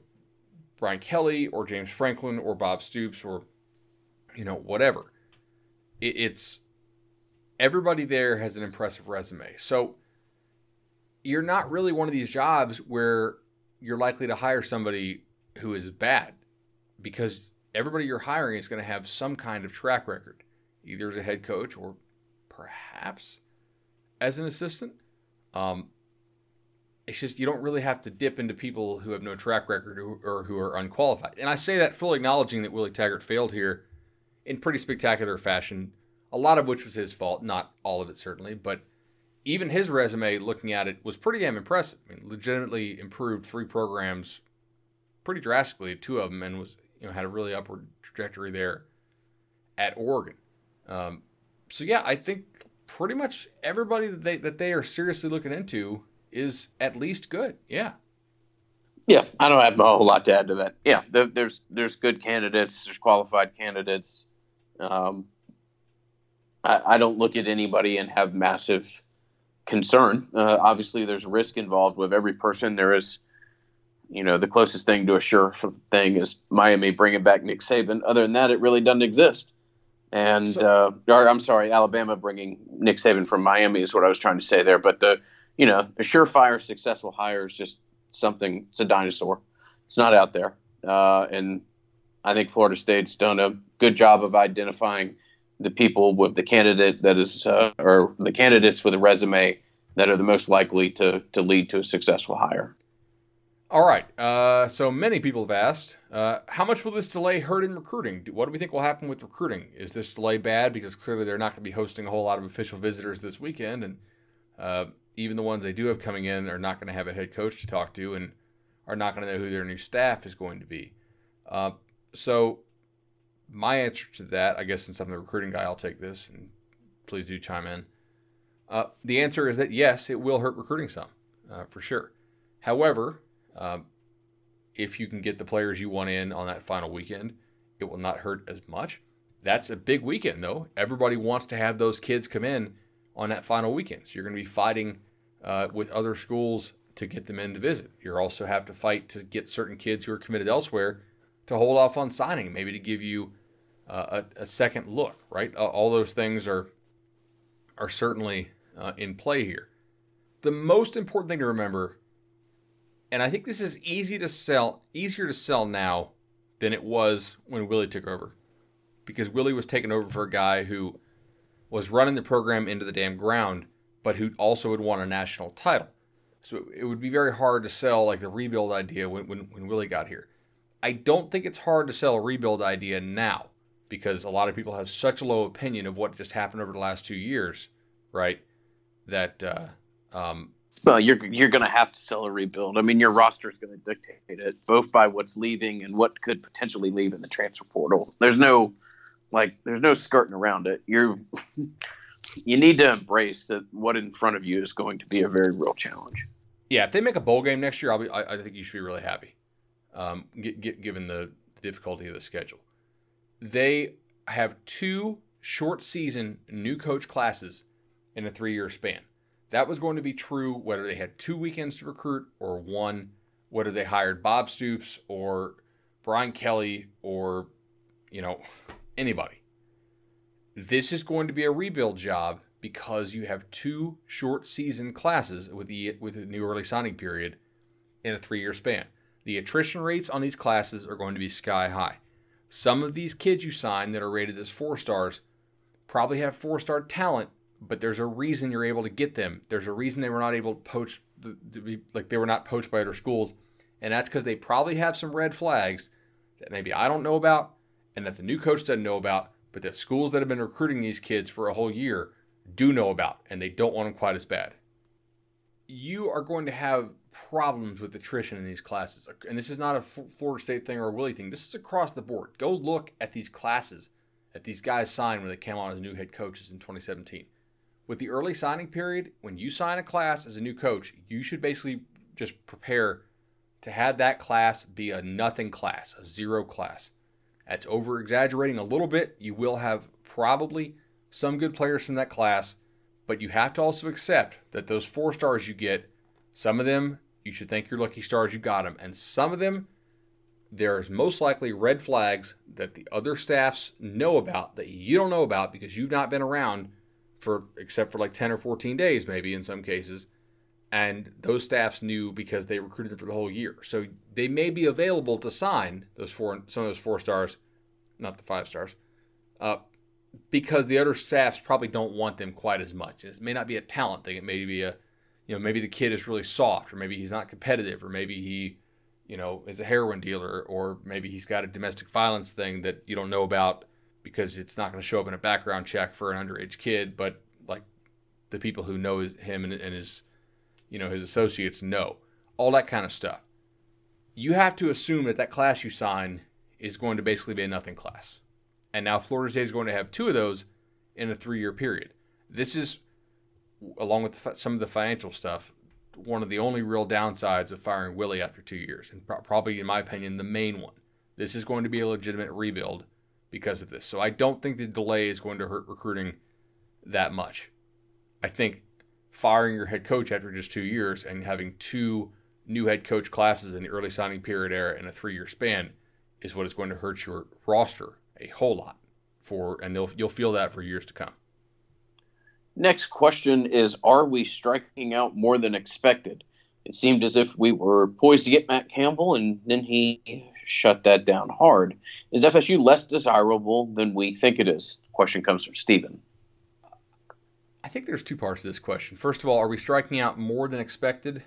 Brian Kelly or James Franklin or Bob Stoops or, you know, whatever. It, it's everybody there has an impressive resume. So you're not really one of these jobs where you're likely to hire somebody who is bad because everybody you're hiring is going to have some kind of track record, either as a head coach or perhaps as an assistant. Um, it's just you don't really have to dip into people who have no track record or, or who are unqualified. And I say that fully acknowledging that Willie Taggart failed here in pretty spectacular fashion, a lot of which was his fault, not all of it certainly, but even his resume, looking at it, was pretty damn impressive. I mean, legitimately improved three programs pretty drastically, two of them, and was you know had a really upward trajectory there at Oregon. Um, so yeah, I think pretty much everybody that they that they are seriously looking into is at least good. Yeah. Yeah, I don't have a whole lot to add to that. Yeah, there's there's good candidates, there's qualified candidates. Um, I, I don't look at anybody and have massive concern. Uh, obviously, there's risk involved with every person. There is, you know, the closest thing to a sure thing is Miami bringing back Nick Saban. Other than that, it really doesn't exist. And so, uh, or I'm sorry, Alabama bringing Nick Saban from Miami is what I was trying to say there. But the, you know, a surefire successful hire is just something. It's a dinosaur. It's not out there. Uh, and I think Florida State's done a good job of identifying the people with the candidate that is, uh, or the candidates with a resume that are the most likely to to lead to a successful hire. All right. Uh, so many people have asked, uh, how much will this delay hurt in recruiting? What do we think will happen with recruiting? Is this delay bad because clearly they're not going to be hosting a whole lot of official visitors this weekend, and uh, even the ones they do have coming in are not going to have a head coach to talk to and are not going to know who their new staff is going to be. Uh, so my answer to that, I guess since I'm the recruiting guy, I'll take this and please do chime in. Uh, the answer is that yes, it will hurt recruiting some, uh, for sure. However, um, if you can get the players you want in on that final weekend, it will not hurt as much. That's a big weekend, though. Everybody wants to have those kids come in on that final weekend. So you're going to be fighting uh, with other schools to get them in to visit. You also have to fight to get certain kids who are committed elsewhere to hold off on signing, maybe to give you uh, a, a, second look, right? Uh, all those things are are certainly uh, in play here. The most important thing to remember, and I think this is easy to sell, easier to sell now than it was when Willie took over, because Willie was taking over for a guy who was running the program into the damn ground, but who also had won a national title. So it would be very hard to sell like the rebuild idea when, when, when Willie got here. I don't think it's hard to sell a rebuild idea now because a lot of people have such a low opinion of what just happened over the last two years, right? That uh, um, well, you're you're going to have to sell a rebuild. I mean, your roster is going to dictate it, both by what's leaving and what could potentially leave in the transfer portal. There's no like there's no skirting around it. You're *laughs* you need to embrace that what in front of you is going to be a very real challenge. Yeah, if they make a bowl game next year, I'll be. I, I think you should be really happy, um, get, get, given the difficulty of the schedule they have two short season new coach classes in a three year span. That was going to be true whether they had two weekends to recruit or one, whether they hired Bob Stoops or Brian Kelly or, you know, anybody. This is going to be a rebuild job because you have two short season classes with the with the new early signing period in a three year span. The attrition rates on these classes are going to be sky high. Some of these kids you sign that are rated as four stars probably have four star talent, but there's a reason you're able to get them. There's a reason they were not able to poach, to be, like they were not poached by other schools, and that's because they probably have some red flags that maybe I don't know about, and that the new coach doesn't know about, but that schools that have been recruiting these kids for a whole year do know about, and they don't want them quite as bad. You are going to have problems with attrition in these classes. And this is not a Florida State thing or a Willie thing. This is across the board. Go look at these classes that these guys signed when they came on as new head coaches in 2017. With the early signing period, when you sign a class as a new coach, you should basically just prepare to have that class be a nothing class, a zero class. That's over exaggerating a little bit. You will have probably some good players from that class, but you have to also accept that those four stars you get, some of them you should thank your lucky stars you got them. And some of them, there's most likely red flags that the other staffs know about that you don't know about because you've not been around for except for like 10 or 14 days, maybe in some cases. And those staffs knew because they recruited for the whole year. So they may be available to sign those four, some of those four stars, not the five stars, uh, because the other staffs probably don't want them quite as much. It may not be a talent thing. It may be a you know, maybe the kid is really soft, or maybe he's not competitive, or maybe he, you know, is a heroin dealer, or maybe he's got a domestic violence thing that you don't know about because it's not going to show up in a background check for an underage kid, but like the people who know him and, and his, you know, his associates know all that kind of stuff. You have to assume that that class you sign is going to basically be a nothing class. And now Florida State is going to have two of those in a three year period. This is along with some of the financial stuff, one of the only real downsides of firing Willie after two years, and pro- probably, in my opinion, the main one. This is going to be a legitimate rebuild because of this. So I don't think the delay is going to hurt recruiting that much. I think firing your head coach after just two years and having two new head coach classes in the early signing period era in a three year span is what is going to hurt your roster a whole lot for and you'll you'll feel that for years to come. Next question is Are we striking out more than expected? It seemed as if we were poised to get Matt Campbell, and then he shut that down hard. Is FSU less desirable than we think it is? Question comes from Stephen. I think there's two parts to this question. First of all, are we striking out more than expected?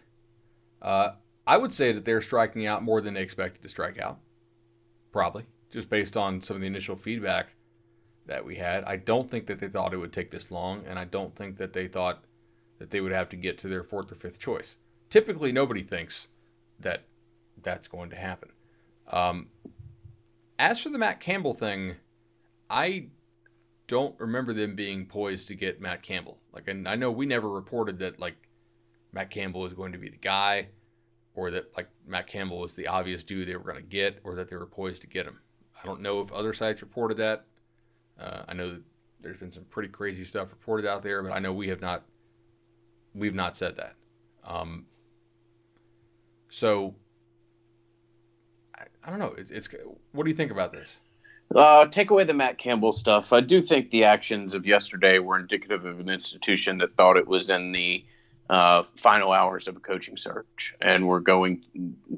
Uh, I would say that they're striking out more than they expected to strike out. Probably, just based on some of the initial feedback that we had. I don't think that they thought it would take this long, and I don't think that they thought that they would have to get to their fourth or fifth choice. Typically, nobody thinks that that's going to happen. Um, as for the Matt Campbell thing, I don't remember them being poised to get Matt Campbell. Like, and I know we never reported that like Matt Campbell was going to be the guy, or that like Matt Campbell was the obvious dude they were going to get, or that they were poised to get him. I don't know if other sites reported that. Uh, I know that there's been some pretty crazy stuff reported out there, but I know we have not we've not said that. Um, so I, I, don't know. It, it's what do you think about this? Uh, take away the Matt Campbell stuff. I do think the actions of yesterday were indicative of an institution that thought it was in the uh, final hours of a coaching search and we're going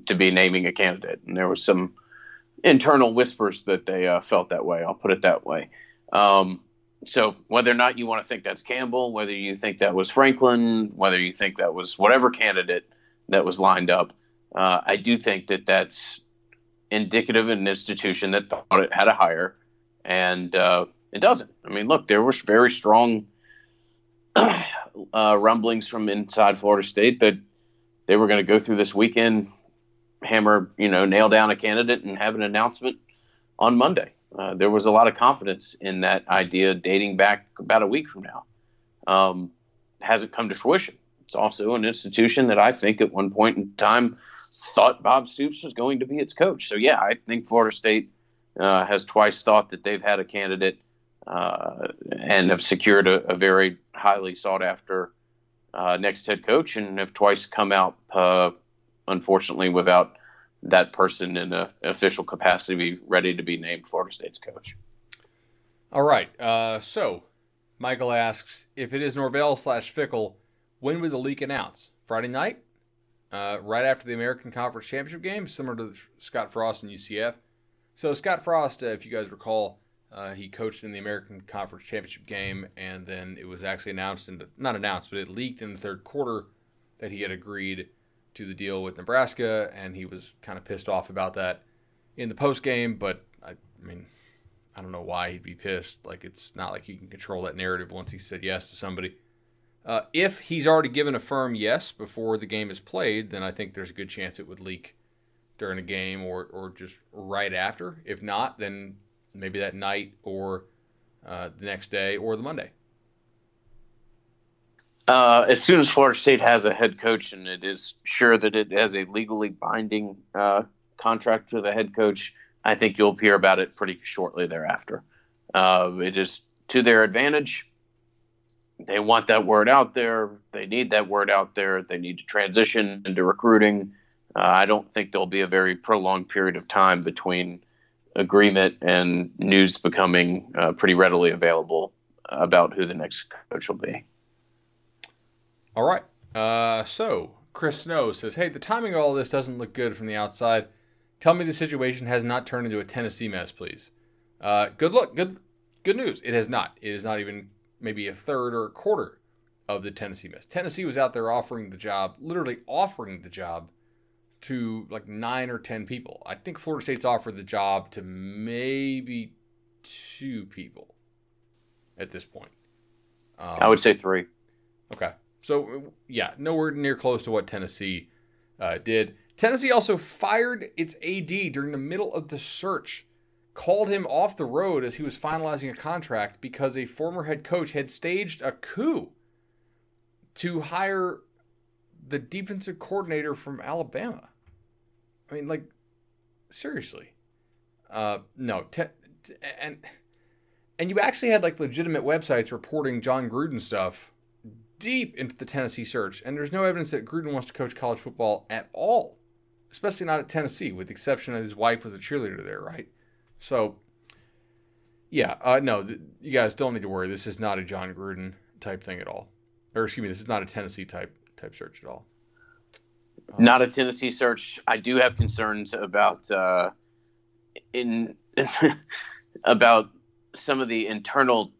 to be naming a candidate. And there was some internal whispers that they uh, felt that way. I'll put it that way. Um, so whether or not you want to think that's Campbell, whether you think that was Franklin, whether you think that was whatever candidate that was lined up, uh, I do think that that's indicative of an institution that thought it had a hire, and uh, it doesn't. I mean, look, there was very strong *clears throat* uh, rumblings from inside Florida State that they were going to go through this weekend, hammer, you know, nail down a candidate, and have an announcement on Monday. Uh, there was a lot of confidence in that idea dating back about a week from now. Um, hasn't come to fruition. It's also an institution that I think at one point in time thought Bob Stoops was going to be its coach. So, yeah, I think Florida State uh, has twice thought that they've had a candidate uh, and have secured a, a, very highly sought after uh, next head coach and have twice come out, uh, unfortunately, without that person in an official capacity be ready to be named Florida State's coach. All right. Uh, so Michael asks if it is Norvell slash Fickell, when would the leak announce? Friday night, uh, right after the American Conference Championship game, similar to Scott Frost and UCF. So Scott Frost, uh, if you guys recall, uh, he coached in the American Conference Championship game, and then it was actually announced, in the, not announced, but it leaked in the third quarter that he had agreed to the deal with Nebraska, and he was kind of pissed off about that in the post game. But I, I mean, I don't know why he'd be pissed. Like it's not like he can control that narrative once he said yes to somebody. Uh, if he's already given a firm yes before the game is played, then I think there's a good chance it would leak during a game or, or just right after. If not, then maybe that night or uh, the next day or the Monday. Uh, as soon as Florida State has a head coach and it is sure that it has a legally binding uh, contract with a head coach, I think you'll hear about it pretty shortly thereafter. Uh, it is to their advantage. They want that word out there. They need that word out there. They need to transition into recruiting. Uh, I don't think there'll be a very prolonged period of time between agreement and news becoming uh, pretty readily available about who the next coach will be. All right. Uh, so Chris Snow says, "Hey, the timing of all this doesn't look good from the outside. Tell me the situation has not turned into a Tennessee mess, please." Uh, good luck. Good, good news. It has not. It is not even maybe a third or a quarter of the Tennessee mess. Tennessee was out there offering the job, literally offering the job to like nine or ten people. I think Florida State's offered the job to maybe two people at this point. Um, I would say three. Okay. So yeah, nowhere near close to what Tennessee uh, did. Tennessee also fired its AD during the middle of the search, called him off the road as he was finalizing a contract because a former head coach had staged a coup to hire the defensive coordinator from Alabama. I mean, like, seriously. Uh, no, te- and and you actually had like legitimate websites reporting Jon Gruden stuff deep into the Tennessee search, and there's no evidence that Gruden wants to coach college football at all, especially not at Tennessee, with the exception of his wife was a cheerleader there, right? So, yeah, uh, no, th- you guys don't need to worry. This is not a Jon Gruden type thing at all, or excuse me, this is not a Tennessee type type search at all. Um, not a Tennessee search. I do have concerns about uh, in *laughs* about some of the internal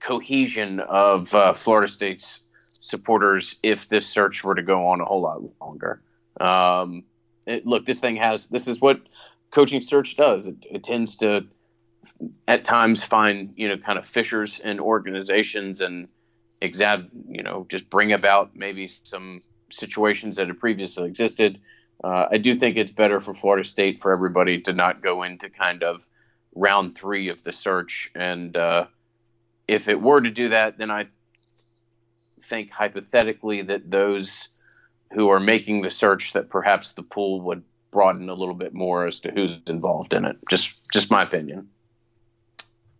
cohesion of uh, Florida State's supporters if this search were to go on a whole lot longer. Um, it, look, this thing has this is what coaching search does. It, it, tends to at times find you know kind of fissures in organizations and exab you know just bring about maybe some situations that had previously existed. Uh, I do think it's better for Florida State for everybody to not go into kind of round three of the search and uh, if it were to do that, then I think hypothetically that those who are making the search that perhaps the pool would broaden a little bit more as to who's involved in it. Just just my opinion.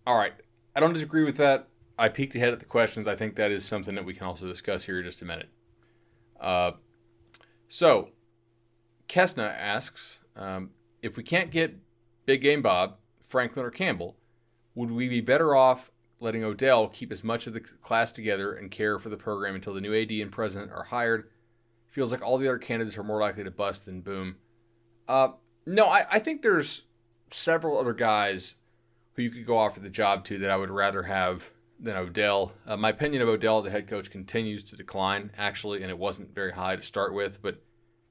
All right. I don't disagree with that. I peeked ahead at the questions. I think that is something that we can also discuss here in just a minute. Uh, so, Kesna asks um, if we can't get Big Game Bob, Franklin, or Campbell, would we be better off letting Odell keep as much of the class together and care for the program until the new AD and president are hired. Feels like all the other candidates are more likely to bust than boom. Uh, no, I, I think there's several other guys who you could go offer the job to that I would rather have than Odell. Uh, my opinion of Odell as a head coach continues to decline, actually, and it wasn't very high to start with. But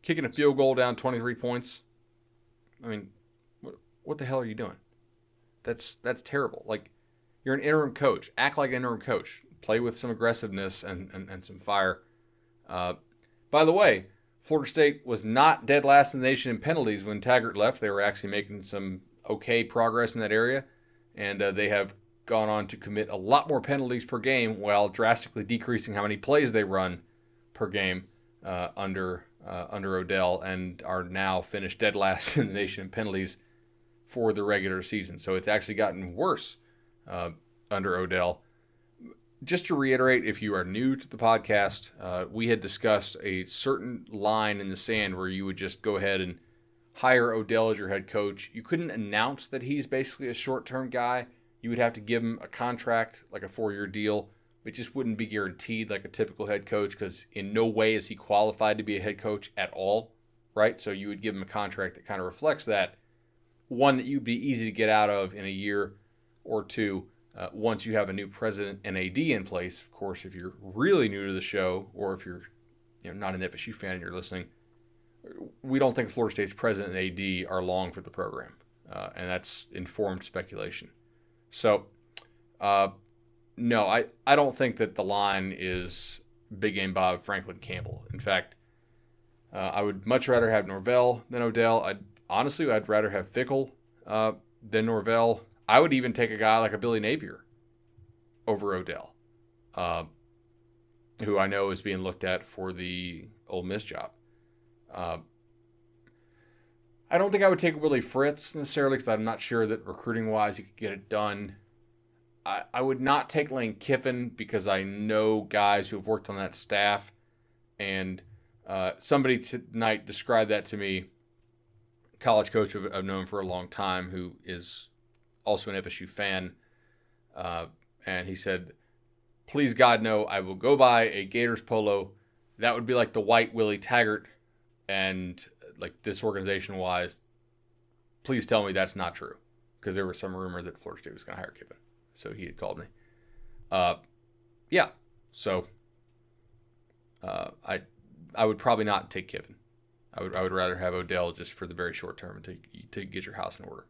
kicking a field goal down 23 points, I mean, what, what the hell are you doing? That's that's terrible. Like you're an interim coach. Act like an interim coach. Play with some aggressiveness and, and, and some fire. Uh, by the way, Florida State was not dead last in the nation in penalties when Taggart left. They were actually making some okay progress in that area, and uh, they have gone on to commit a lot more penalties per game while drastically decreasing how many plays they run per game uh, under uh, under Odell, and are now finished dead last *laughs* in the nation in penalties for the regular season. So it's actually gotten worse uh, under Odell. Just to reiterate, if you are new to the podcast, uh, we had discussed a certain line in the sand where you would just go ahead and hire Odell as your head coach. You couldn't announce that he's basically a short term guy. You would have to give him a contract, like a four year deal. It just wouldn't be guaranteed like a typical head coach because in no way is he qualified to be a head coach at all, right? So you would give him a contract that kind of reflects that. One that you'd be easy to get out of in a year or two uh, once you have a new president and AD in place. Of course, if you're really new to the show or if you're you know, not an FSU fan and you're listening, we don't think Florida State's president and AD are long for the program. uh, and that's informed speculation. So, uh, no, I, I don't think that the line is big game Bob Franklin Campbell. In fact, uh, I would much rather have Norvell than Odell. I'd honestly, I'd rather have Fickell uh, than Norvell. I would even take a guy like a Billy Napier over Odell, uh, who I know is being looked at for the Ole Miss job. Uh, I don't think I would take Willie Fritz necessarily because I'm not sure that recruiting wise he could get it done. I, I would not take Lane Kiffin because I know guys who have worked on that staff. And uh, somebody tonight described that to me, college coach I've known for a long time who is also an FSU fan. Uh, and he said, Please God, no, I will go buy a Gators polo. That would be like the white Willie Taggart. And like this organization wise, please tell me that's not true. Because there was some rumor that Florida State was going to hire Kiffin. So he had called me. Uh, yeah. So uh, I I would probably not take Kiffin. I would I would rather have Odell just for the very short term to to get your house in order.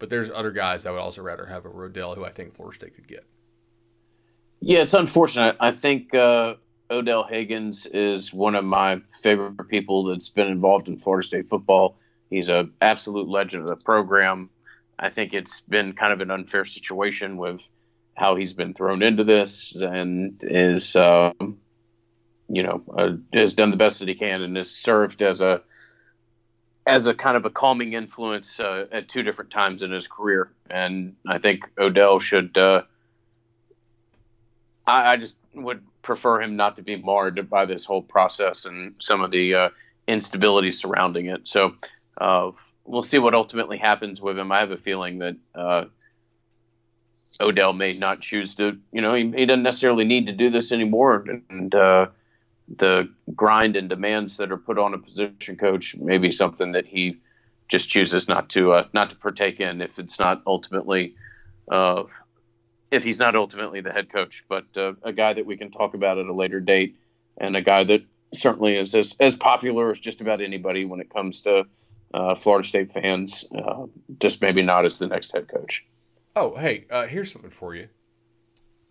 But there's other guys I would also rather have a Rodell who I think Florida State could get. Yeah, it's unfortunate. I think uh, Odell Haggins is one of my favorite people that's been involved in Florida State football. He's an absolute legend of the program. I think it's been kind of an unfair situation with how he's been thrown into this and is, um, you know, uh, has done the best that he can and has served as a as a kind of a calming influence uh, at two different times in his career. And I think Odell should. Uh, I, I, just would prefer him not to be marred by this whole process and some of the uh, instability surrounding it. So uh, we'll see what ultimately happens with him. I have a feeling that uh, Odell may not choose to. You know, he, he, doesn't necessarily need to do this anymore, and uh, the grind and demands that are put on a position coach may be something that he just chooses not to uh, not to partake in if it's not ultimately uh, if he's not ultimately the head coach, but uh, a guy that we can talk about at a later date, and a guy that certainly is as, as popular as just about anybody when it comes to uh, Florida State fans, uh, just maybe not as the next head coach. Oh, hey, uh, here's something for you.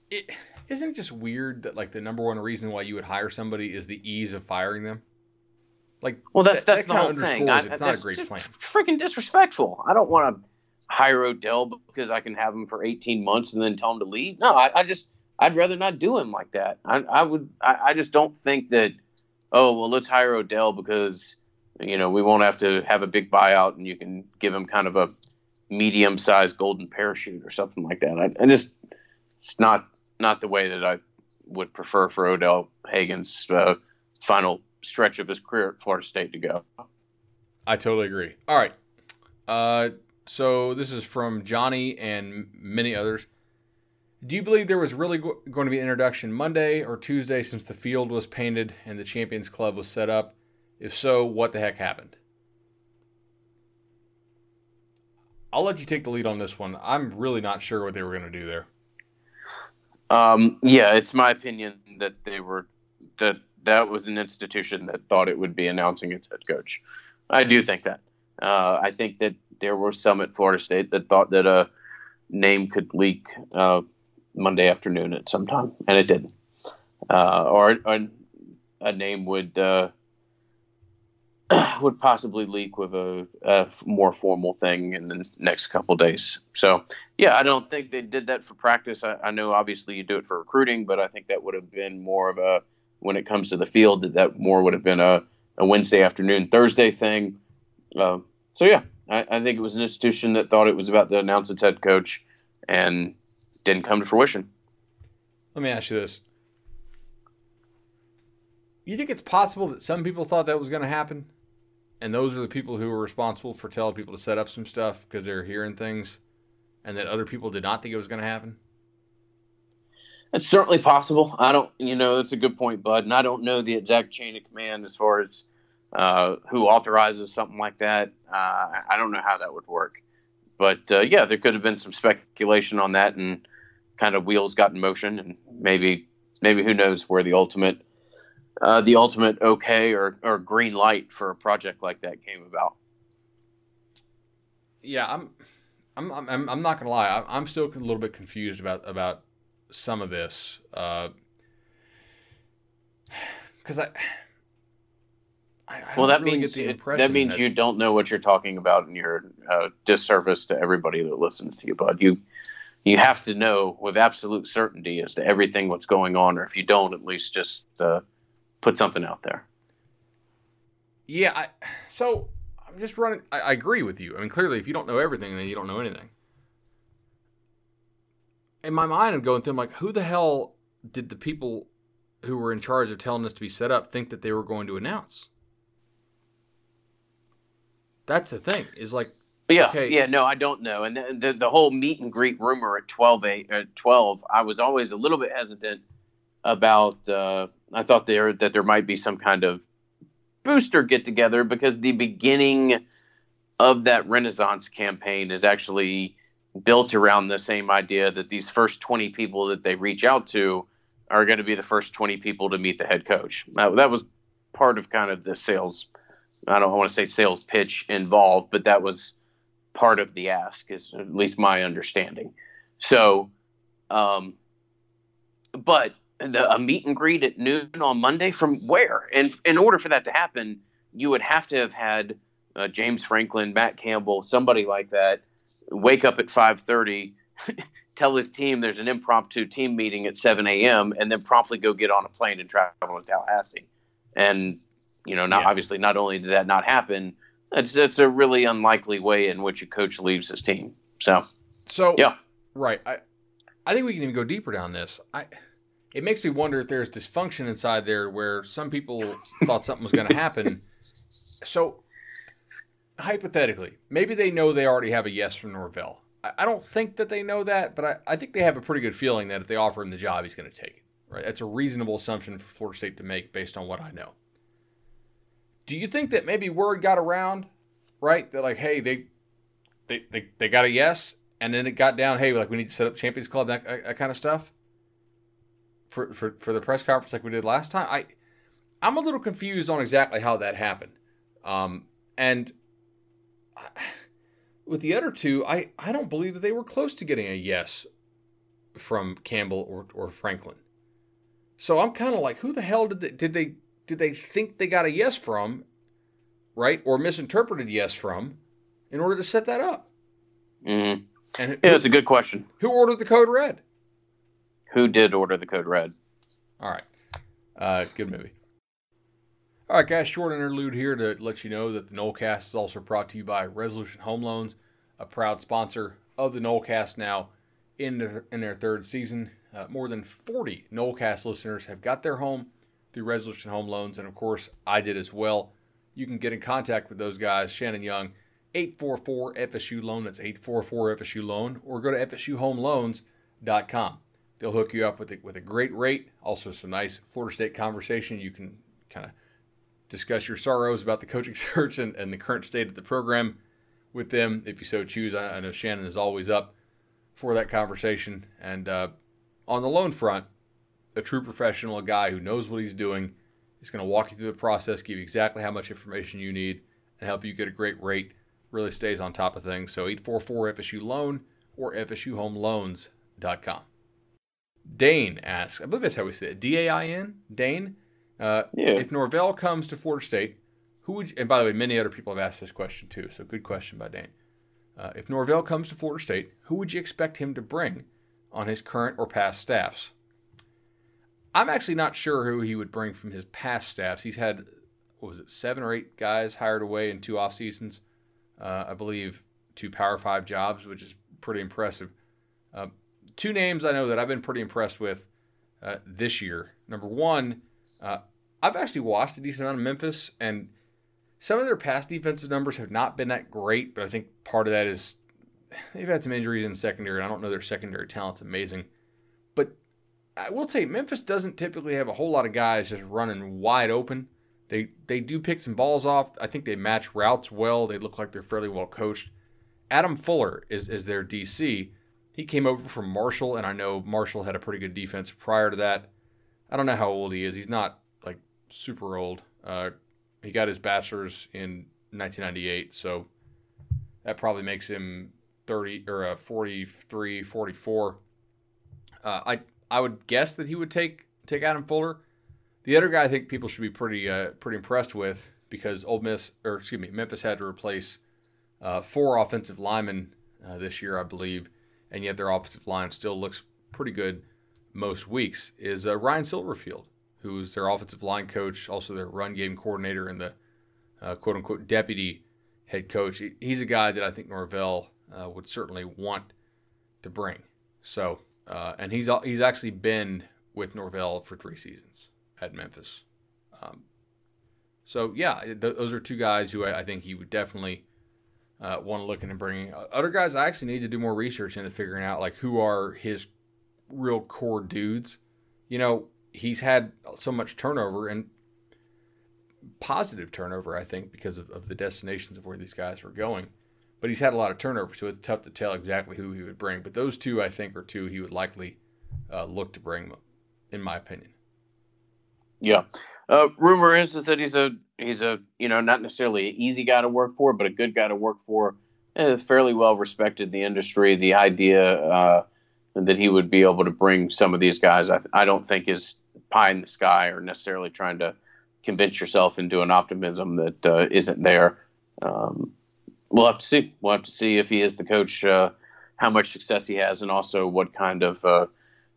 It isn't it just weird that like the number one reason why you would hire somebody is the ease of firing them. Like, well, that's that's that the whole thing. I, it's not a great plan. Freaking disrespectful. I don't want to hire Odell because I can have him for 18 months and then tell him to leave. No, I, I just I'd rather not do him like that. I, I would. I, I just don't think that. Oh well, let's hire Odell because you know, we won't have to have a big buyout, and you can give him kind of a medium-sized golden parachute or something like that. I, I just it's not not the way that I would prefer for Odell Haggins' uh, final stretch of his career at Florida State to go. I totally agree. All right. Uh, so this is from Johnny and many others. Do you believe there was really go- going to be an introduction Monday or Tuesday since the field was painted and the Champions Club was set up? If so, what the heck happened? I'll let you take the lead on this one. I'm really not sure what they were going to do there. Um, yeah, it's my opinion that they were that that was an institution that thought it would be announcing its head coach. I do think that. Uh, I think that there were some at Florida State that thought that a name could leak uh, Monday afternoon at some time, and it didn't. Uh, or, or, a name would uh, *clears throat* would possibly leak with a, a, more formal thing in the next couple days. So, yeah, I don't think they did that for practice. I, I, know obviously you do it for recruiting, but I think that would have been more of a when it comes to the field that that more would have been a, a Wednesday afternoon, Thursday thing. Uh, so yeah, I, I, think it was an institution that thought it was about to announce its head coach and didn't come to fruition. Let me ask you this. You think it's possible that some people thought that was going to happen? And those are the people who were responsible for telling people to set up some stuff because they're hearing things and that other people did not think it was going to happen? It's certainly possible. I don't, you know, that's a good point, Bud. And I don't know the exact chain of command as far as uh, who authorizes something like that. Uh, I don't know how that would work. But uh, yeah, there could have been some speculation on that and kind of wheels got in motion. And maybe, maybe who knows where the ultimate uh, the ultimate okay or, or green light for a project like that came about. yeah, I'm, I'm, I'm, I'm not gonna lie. I'm still a little bit confused about about some of this, because uh, I. I, well, that really means that means that, you don't know what you're talking about, and you're uh, disservice to everybody that listens to you. Bud, you you have to know with absolute certainty as to everything what's going on, or if you don't, at least just uh, put something out there. Yeah, I, so I'm just running. I, I agree with you. I mean, clearly, if you don't know everything, then you don't know anything. In my mind, I'm going through. I'm like, who the hell did the people who were in charge of telling us to be set up think that they were going to announce? That's the thing. Is like, yeah, okay. yeah. No, I don't know. And the, the, the whole meet and greet rumor at 12, at 12, I was always a little bit hesitant about. Uh, I thought there that there might be some kind of booster get together because the beginning of that Renaissance campaign is actually built around the same idea that these first 20 people that they reach out to are going to be the first 20 people to meet the head coach. Now, that was part of kind of the sales, I don't want to say sales pitch involved, but that was part of the ask, is at least my understanding. So, um, but the, a meet and greet at noon on Monday from where? And in order for that to happen, you would have to have had uh, James Franklin, Matt Campbell, somebody like that, wake up at 5:30, *laughs* tell his team there's an impromptu team meeting at 7 a.m., and then promptly go get on a plane and travel to Tallahassee. And you know, not yeah. obviously, not only did that not happen, it's it's a really unlikely way in which a coach leaves his team. So, so yeah, right. I I think we can even go deeper down this. I it makes me wonder if there's dysfunction inside there where some people thought something was going to happen. So, hypothetically, maybe they know they already have a yes from Norvell. I, I don't think that they know that, but I, I think they have a pretty good feeling that if they offer him the job, he's going to take it. Right? That's a reasonable assumption for Florida State to make based on what I know. Do you think that maybe word got around, right? That like, hey, they they they, they got a yes, and then it got down, hey, like we need to set up Champions Club, that, that kind of stuff for, for, for the press conference like we did last time. I I'm a little confused on exactly how that happened. Um, and I, with the other two, I, I don't believe that they were close to getting a yes from Campbell or, or Franklin. So I'm kind of like, who the hell did they, did they did they think they got a yes from, right, or misinterpreted yes from, in order to set that up? Mm-hmm. And yeah, that's a good question. Who ordered the code red? Who did order the code red? All right. Uh, good movie. All right, guys, short interlude here to let you know that the Nolecast is also brought to you by Resolution Home Loans, a proud sponsor of the Nolecast now in their, in their third season. Uh, more than 40 Nolecast listeners have got their home through Resolution Home Loans, and of course, I did as well. You can get in contact with those guys, Shannon Young, 844 FSU Loan, that's 844 FSU Loan, or go to FSUHomeLoans.com. They'll hook you up with a, with a great rate, also some nice Florida State conversation. You can kind of discuss your sorrows about the coaching *laughs* search and, and the current state of the program with them if you so choose. I, I know Shannon is always up for that conversation. And uh, on the loan front, a true professional, a guy who knows what he's doing, is going to walk you through the process, give you exactly how much information you need, and help you get a great rate. Really stays on top of things. So 844 FSU Loan or FSUHomeLoans.com. Dane asks, I believe that's how we say it. D A I N? Dane? Uh, yeah. If Norvell comes to Florida State, who would, you, and by the way, many other people have asked this question too, so good question by Dane. Uh, if Norvell comes to Florida State, who would you expect him to bring on his current or past staffs? I'm actually not sure who he would bring from his past staffs. He's had, what was it, seven or eight guys hired away in two off seasons. Uh, I believe two Power Five jobs, which is pretty impressive. Uh, two names I know that I've been pretty impressed with uh, this year. Number one, uh, I've actually watched a decent amount of Memphis, and some of their past defensive numbers have not been that great, but I think part of that is *laughs* they've had some injuries in secondary. And I don't know their secondary talent's amazing. But I will say Memphis doesn't typically have a whole lot of guys just running wide open. They they do pick some balls off. I think they match routes well. They look like they're fairly well coached. Adam Fuller is is their DC, he came over from Marshall, and I know Marshall had a pretty good defense prior to that. I don't know how old he is. He's not like super old. Uh, he got his bachelor's in 1998, so That probably makes him 30 or a 43, 44. Uh, I I would guess that he would take take Adam Fuller. The other guy I think people should be pretty uh, pretty impressed with because Ole Miss or excuse me Memphis had to replace uh, four offensive linemen uh, this year, I believe, and yet their offensive line still looks pretty good most weeks. Is uh, Ryan Silverfield, who's their offensive line coach, also their run game coordinator and the uh, quote unquote deputy head coach. He's a guy that I think Norvell uh, would certainly want to bring. So, uh, and he's he's actually been with Norvell for three seasons at Memphis. Um, so yeah, th- those are two guys who I, I think he would definitely uh, want to look into bringing. Other guys, I actually need to do more research into figuring out like who are his real core dudes. You know, he's had so much turnover and positive turnover, I think, because of, of the destinations of where these guys were going. But he's had a lot of turnover, so it's tough to tell exactly who he would bring. But those two, I think, are two he would likely uh, look to bring, in my opinion. Yeah, uh, rumor is that he's a he's a you know not necessarily an easy guy to work for, but a good guy to work for. Eh, fairly well respected in the industry. The idea uh, that he would be able to bring some of these guys, I, I don't think is pie in the sky or necessarily trying to convince yourself into an optimism that uh, not there. Um, we'll have to see. We'll have to see if he is the coach, uh, how much success he has, and also what kind of uh,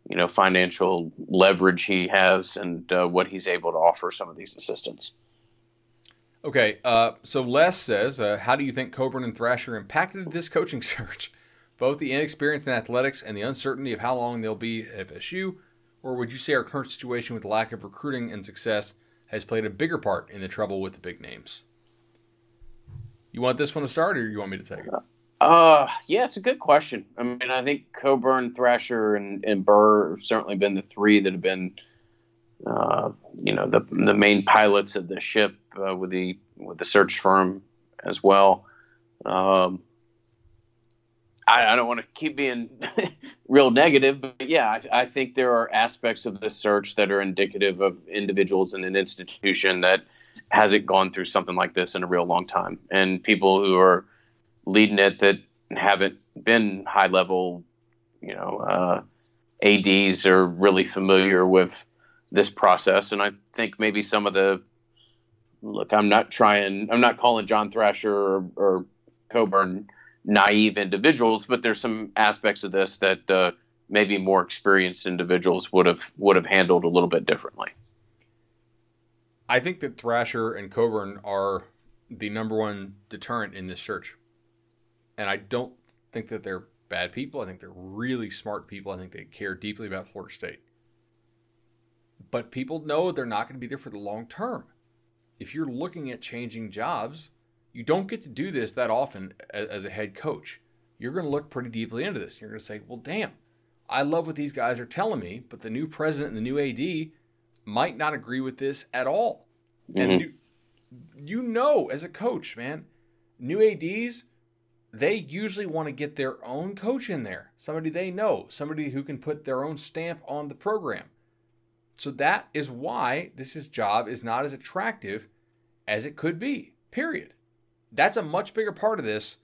you know financial leverage he has, and uh, what he's able to offer some of these assistants. Okay, uh, so Les says, uh, how do you think Coburn and Thrasher impacted this coaching *laughs* search? Both the inexperience in athletics and the uncertainty of how long they'll be at FSU, or would you say our current situation with lack of recruiting and success has played a bigger part in the trouble with the big names? You want this one to start, or you want me to take it? Uh, yeah, it's a good question. I mean, I think Coburn, Thrasher, and, and Burr have certainly been the three that have been, you know, the the main pilots of the ship uh, with the with the search firm as well. Um, I, I don't want to keep being *laughs* real negative, but yeah, I, I, think there are aspects of the search that are indicative of individuals in an institution that hasn't gone through something like this in a real long time, and people who are leading it that haven't been high level, you know, uh, ads are really familiar with this process, and I think maybe some of the look, I'm not trying, I'm not calling John Thrasher or, or Coburn naive individuals, but there's some aspects of this that uh, maybe more experienced individuals would have would have handled a little bit differently. I think that Thrasher and Coburn are the number one deterrent in this search, and I don't think that they're bad people. I think they're really smart people. I think they care deeply about Florida State. But people know they're not going to be there for the long term. If you're looking at changing jobs, you don't get to do this that often as a head coach. You're going to look pretty deeply into this. You're going to say, well, damn, I love what these guys are telling me, but the new president and the new AD might not agree with this at all. Mm-hmm. And you, you know, as a coach, man, new ADs, they usually want to get their own coach in there, somebody they know, somebody who can put their own stamp on the program. So that is why this is job is not as attractive as it could be. Period that's a much bigger part of this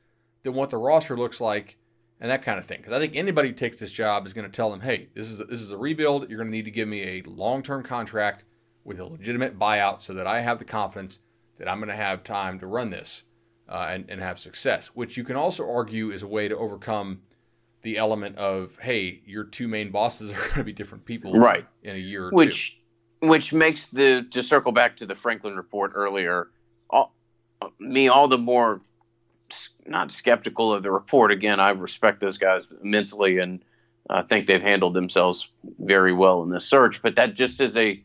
than what the roster looks like and that kind of thing. Because I think anybody who takes this job is going to tell them, hey, this is a, this is a rebuild. You're going to need to give me a long term contract with a legitimate buyout so that I have the confidence that I'm going to have time to run this uh, and, and have success. Which you can also argue is a way to overcome the element of, hey, your two main bosses *laughs* are going to be different people right. in a year or which, two. Which makes the, to circle back to the Franklin report earlier, all, me all the more not skeptical of the report. Again, I respect those guys immensely and I think they've handled themselves very well in this search. But that just is a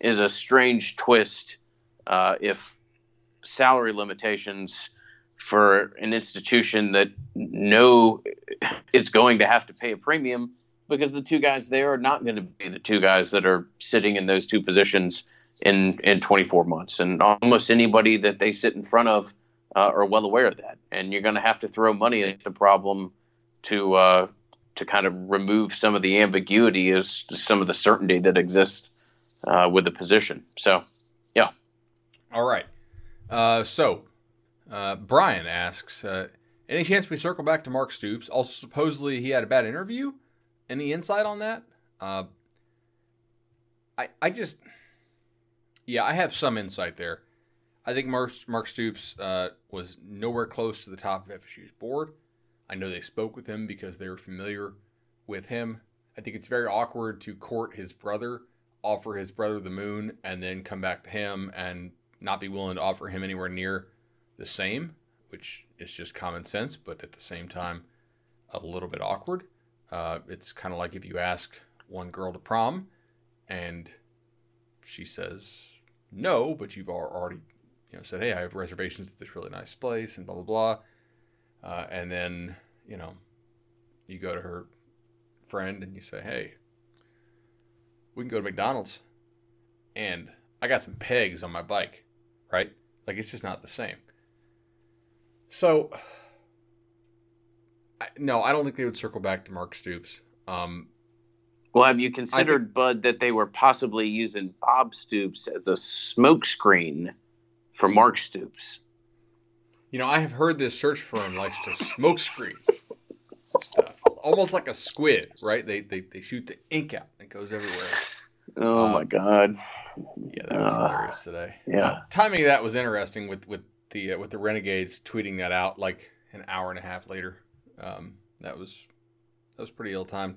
is a strange twist uh, if salary limitations for an institution that know it's going to have to pay a premium because the two guys there are not going to be the two guys that are sitting in those two positions in in 24 months, and almost anybody that they sit in front of uh, are well aware of that. And you're going to have to throw money at the problem to uh, to kind of remove some of the ambiguity, as some of the certainty that exists uh, with the position. So, yeah. All right. Uh, so, uh, Brian asks. Uh, Any chance we circle back to Mark Stoops? Also, supposedly he had a bad interview. Any insight on that? Uh, I I just yeah, I have some insight there. I think Mark, Mark Stoops uh, was nowhere close to the top of FSU's board. I know they spoke with him because they were familiar with him. I think it's very awkward to court his brother, offer his brother the moon, and then come back to him and not be willing to offer him anywhere near the same, which is just common sense, but at the same time, a little bit awkward. Uh, it's kind of like if you ask one girl to prom and she says no, but you've already you know said, hey, I have reservations at this really nice place and blah blah blah, uh, and then you know you go to her friend and you say, hey, we can go to McDonald's, and I got some pegs on my bike, right? Like it's just not the same. So, I, no, I don't think they would circle back to Mark Stoops. Um, well, have you considered, think, Bud, that they were possibly using Bob Stoops as a smokescreen for Mark Stoops? You know, I have heard this search firm likes to smokescreen stuff, almost like a squid, right? They, they they shoot the ink out; it goes everywhere. Oh um, my god! Yeah, that was uh, hilarious today. Yeah, uh, timing of that was interesting with with the uh, with the Renegades tweeting that out like an hour and a half later. Um, that was that was pretty ill timed.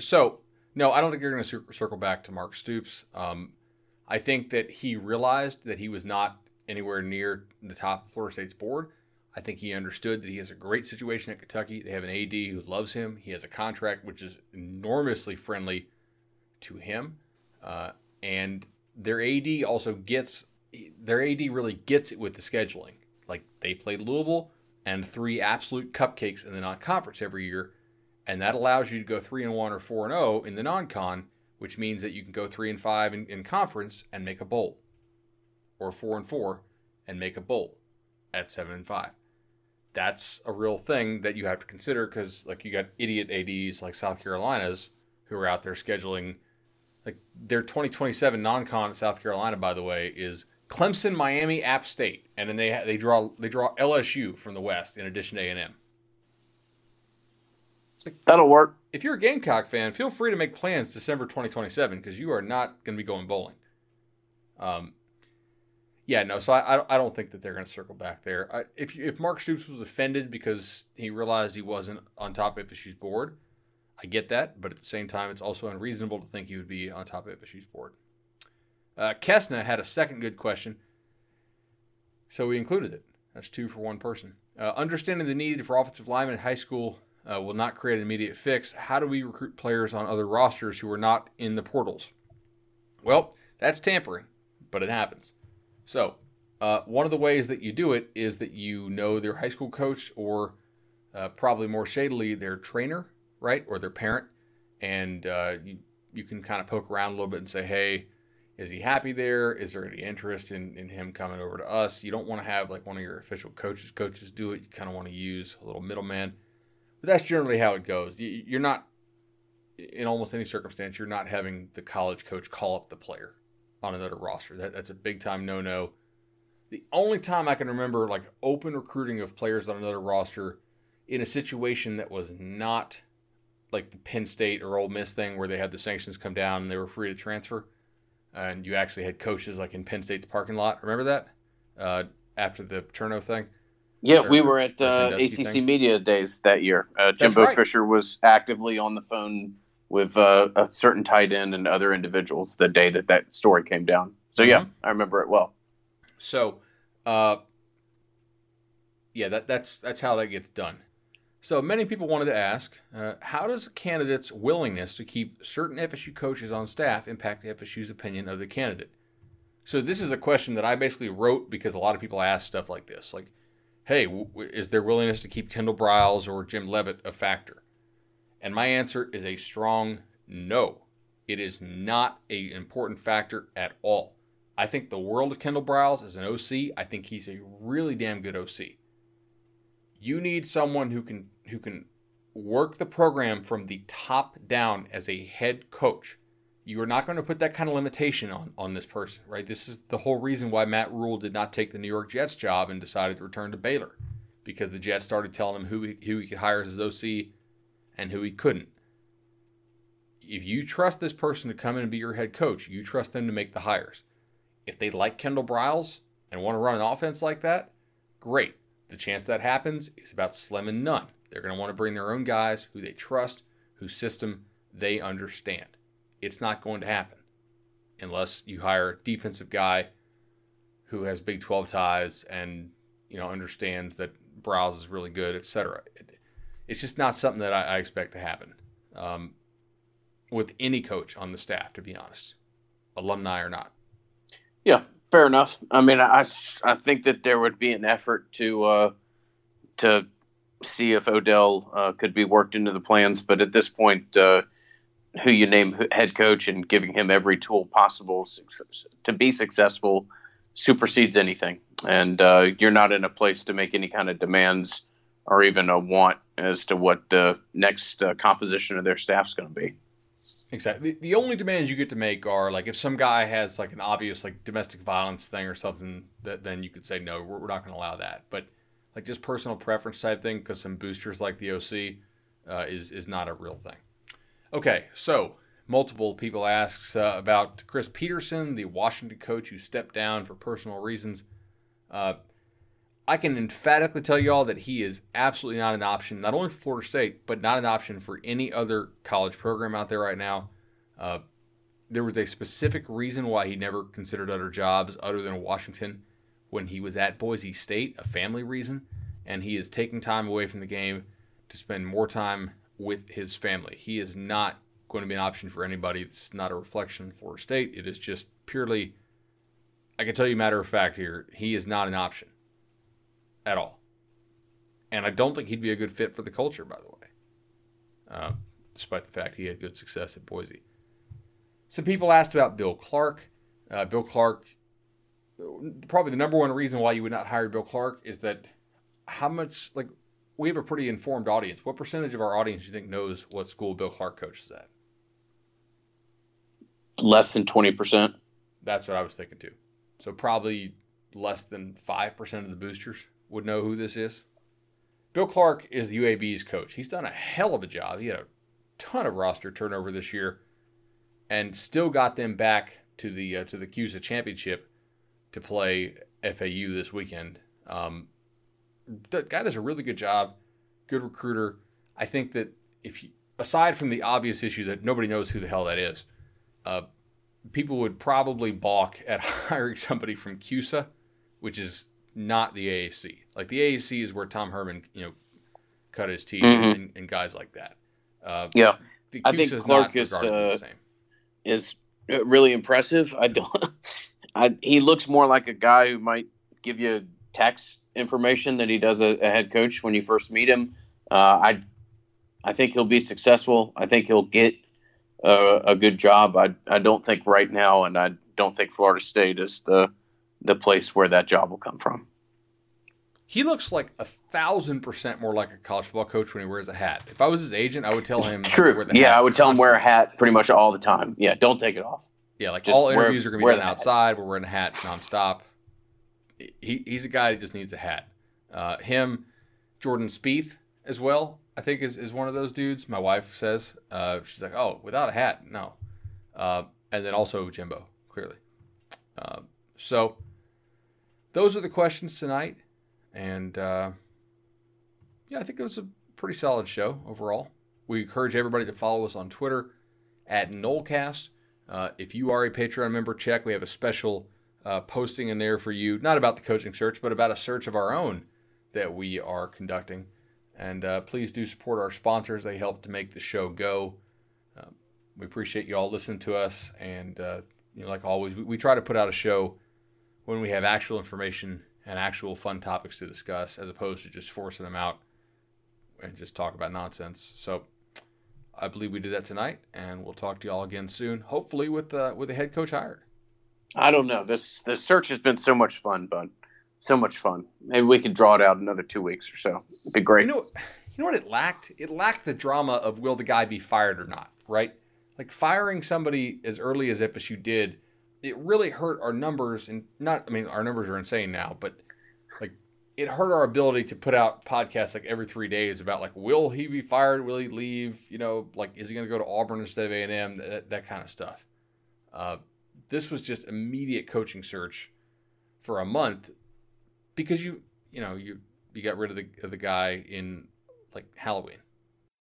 So no, I don't think you're going to circle back to Mark Stoops. Um, I think that he realized that he was not anywhere near the top of Florida State's board. I think he understood that he has a great situation at Kentucky. They have an AD who loves him. He has a contract which is enormously friendly to him, uh, and their AD also gets their AD really gets it with the scheduling. Like they played Louisville and three absolute cupcakes in the non-conference every year and that allows you to go three and one or four and zero oh in the non-con, which means that you can go three and five in, in conference and make a bowl, or four and four and make a bowl at seven and five. That's a real thing that you have to consider because, like, you got idiot ads like South Carolina's who are out there scheduling. Like their 2027 non-con at South Carolina, by the way, is Clemson, Miami, App State, and then they they draw they draw LSU from the West in addition to A and M. That'll work. If you're a Gamecock fan, feel free to make plans December 2027 because you are not going to be going bowling. Um, yeah, no. So I, I don't think that they're going to circle back there. I, if if Mark Stoops was offended because he realized he wasn't on top of FSU's board, I get that. But at the same time, it's also unreasonable to think he would be on top of FSU's board. Uh, Kesna had a second good question, so we included it. That's two for one person. Uh, understanding the need for offensive linemen in high school uh, will not create an immediate fix. How do we recruit players on other rosters who are not in the portals? Well, that's tampering, but it happens. So, uh, one of the ways that you do it is that you know their high school coach or uh, probably more shadily their trainer, right, or their parent, and uh, you, you can kind of poke around a little bit and say, hey, is he happy there? Is there any interest in, in him coming over to us? You don't want to have like one of your official coaches coaches do it. You kind of want to use a little middleman. But that's generally how it goes. You're not, in almost any circumstance, you're not having the college coach call up the player on another roster. That, that's a big time no no. The only time I can remember like open recruiting of players on another roster in a situation that was not like the Penn State or Ole Miss thing where they had the sanctions come down and they were free to transfer, and you actually had coaches like in Penn State's parking lot. Remember that uh, after the Cherno thing? Yeah, we were at uh, ACC thing. Media Days that year. Uh, Jimbo right. Fisher was actively on the phone with uh, a certain tight end and other individuals the day that that story came down. So mm-hmm. yeah, I remember it well. So, uh, yeah, that, that's that's how that gets done. So many people wanted to ask, uh, how does a candidate's willingness to keep certain FSU coaches on staff impact FSU's opinion of the candidate? So this is a question that I basically wrote because a lot of people ask stuff like this, like hey, w- is their willingness to keep Kendall Briles or Jim Leavitt a factor? And my answer is a strong no. It is not an important factor at all. I think the world of Kendall Briles as an OC. I think he's a really damn good OC. You need someone who can who can work the program from the top down as a head coach. You are not going to put that kind of limitation on, on this person, right? This is the whole reason why Matt Rhule did not take the New York Jets job and decided to return to Baylor because the Jets started telling him who he, who he could hire as his OC and who he couldn't. If you trust this person to come in and be your head coach, you trust them to make the hires. If they like Kendall Briles and want to run an offense like that, great. The chance that happens is about slim and none. They're going to want to bring their own guys who they trust, whose system they understand. It's not going to happen unless you hire a defensive guy who has Big 12 ties and you know understands that Browse is really good, etc. It, it's just not something that I, I expect to happen um, with any coach on the staff, to be honest, alumni or not. Yeah, fair enough. I mean, I, I think that there would be an effort to uh, to see if Odell uh, could be worked into the plans, but at this point, uh, who you name head coach and giving him every tool possible to be successful supersedes anything. And uh, you're not in a place to make any kind of demands or even a want as to what the next uh, composition of their staff is going to be. Exactly. The, only demands you get to make are like if some guy has like an obvious like domestic violence thing or something, that then you could say no, we're, we're not going to allow that. But like just personal preference type thing, because some boosters like the OC uh, is is not a real thing. Okay, so multiple people asks uh, about Chris Petersen, the Washington coach who stepped down for personal reasons. Uh, I can emphatically tell you all that he is absolutely not an option, not only for Florida State, but not an option for any other college program out there right now. Uh, there was a specific reason why he never considered other jobs other than Washington when he was at Boise State, a family reason, and he is taking time away from the game to spend more time with his family. He is not going to be an option for anybody. It's not a reflection Florida State. It is just purely, I can tell you, matter of fact, here, he is not an option at all. And I don't think he'd be a good fit for the culture, by the way, uh, despite the fact he had good success at Boise. Some people asked about Bill Clark. Uh, Bill Clark, probably the number one reason why you would not hire Bill Clark is that how much, like, we have a pretty informed audience. What percentage of our audience do you think knows what school Bill Clark coaches at? Less than 20%. That's what I was thinking too. So probably less than 5% of the boosters would know who this is. Bill Clark is the UAB's coach. He's done a hell of a job. He had a ton of roster turnover this year and still got them back to the uh, to the CUSA championship to play FAU this weekend. Um, guy does a really good job, good recruiter. I think that if you, aside from the obvious issue that nobody knows who the hell that is, uh, people would probably balk at *laughs* hiring somebody from CUSA, which is not the AAC. Like the AAC is where Tom Herman, you know, cut his teeth mm-hmm. and, and, guys like that. Uh, yeah, I think Clark is uh, is really impressive. I don't. I, he looks more like a guy who might give you text information than he does a, a head coach when you first meet him. Uh, I I think he'll be successful. I think he'll get a, a good job. I I don't think right now, and I don't think Florida State is the the place where that job will come from. He looks like a thousand percent more like a college football coach when he wears a hat. If I was his agent, I would tell him. True. Yeah, I would tell him wear a hat pretty much all the time. Yeah, don't take it off. Yeah, like Just all interviews wear, are going to be done outside. We're wearing a hat nonstop. He, he's a guy who just needs a hat. Uh, him, Jordan Spieth as well. I think is, is one of those dudes. My wife says uh, she's like, oh, without a hat, no. Uh, and then also Jimbo, clearly. Uh, so those are the questions tonight. And uh, yeah, I think it was a pretty solid show overall. We encourage everybody to follow us on Twitter at Nolecast. Uh, if you are a Patreon member, check. We have a special uh, posting in there for you, not about the coaching search, but about a search of our own that we are conducting. And uh, please do support our sponsors. They help to make the show go. Uh, we appreciate you all listening to us. And, uh, you know, like always, we, we try to put out a show when we have actual information and actual fun topics to discuss, as opposed to just forcing them out and just talk about nonsense. So I believe we did that tonight, and we'll talk to you all again soon. Hopefully, with uh, with the head coach hired. I don't know. This the search has been so much fun, bud. So much fun. Maybe we could draw it out another two weeks or so. It'd be great. You know, you know what it lacked? It lacked the drama of will the guy be fired or not, right? Like firing somebody as early as FSU did it really hurt our numbers and not I mean our numbers are insane now, but like it hurt our ability to put out podcasts like every three days about like will he be fired? Will he leave? You know like is he going to go to auburn instead of a&m that, that kind of stuff. Uh, this was just immediate coaching search for a month because you you know you you got rid of the of the guy in like halloween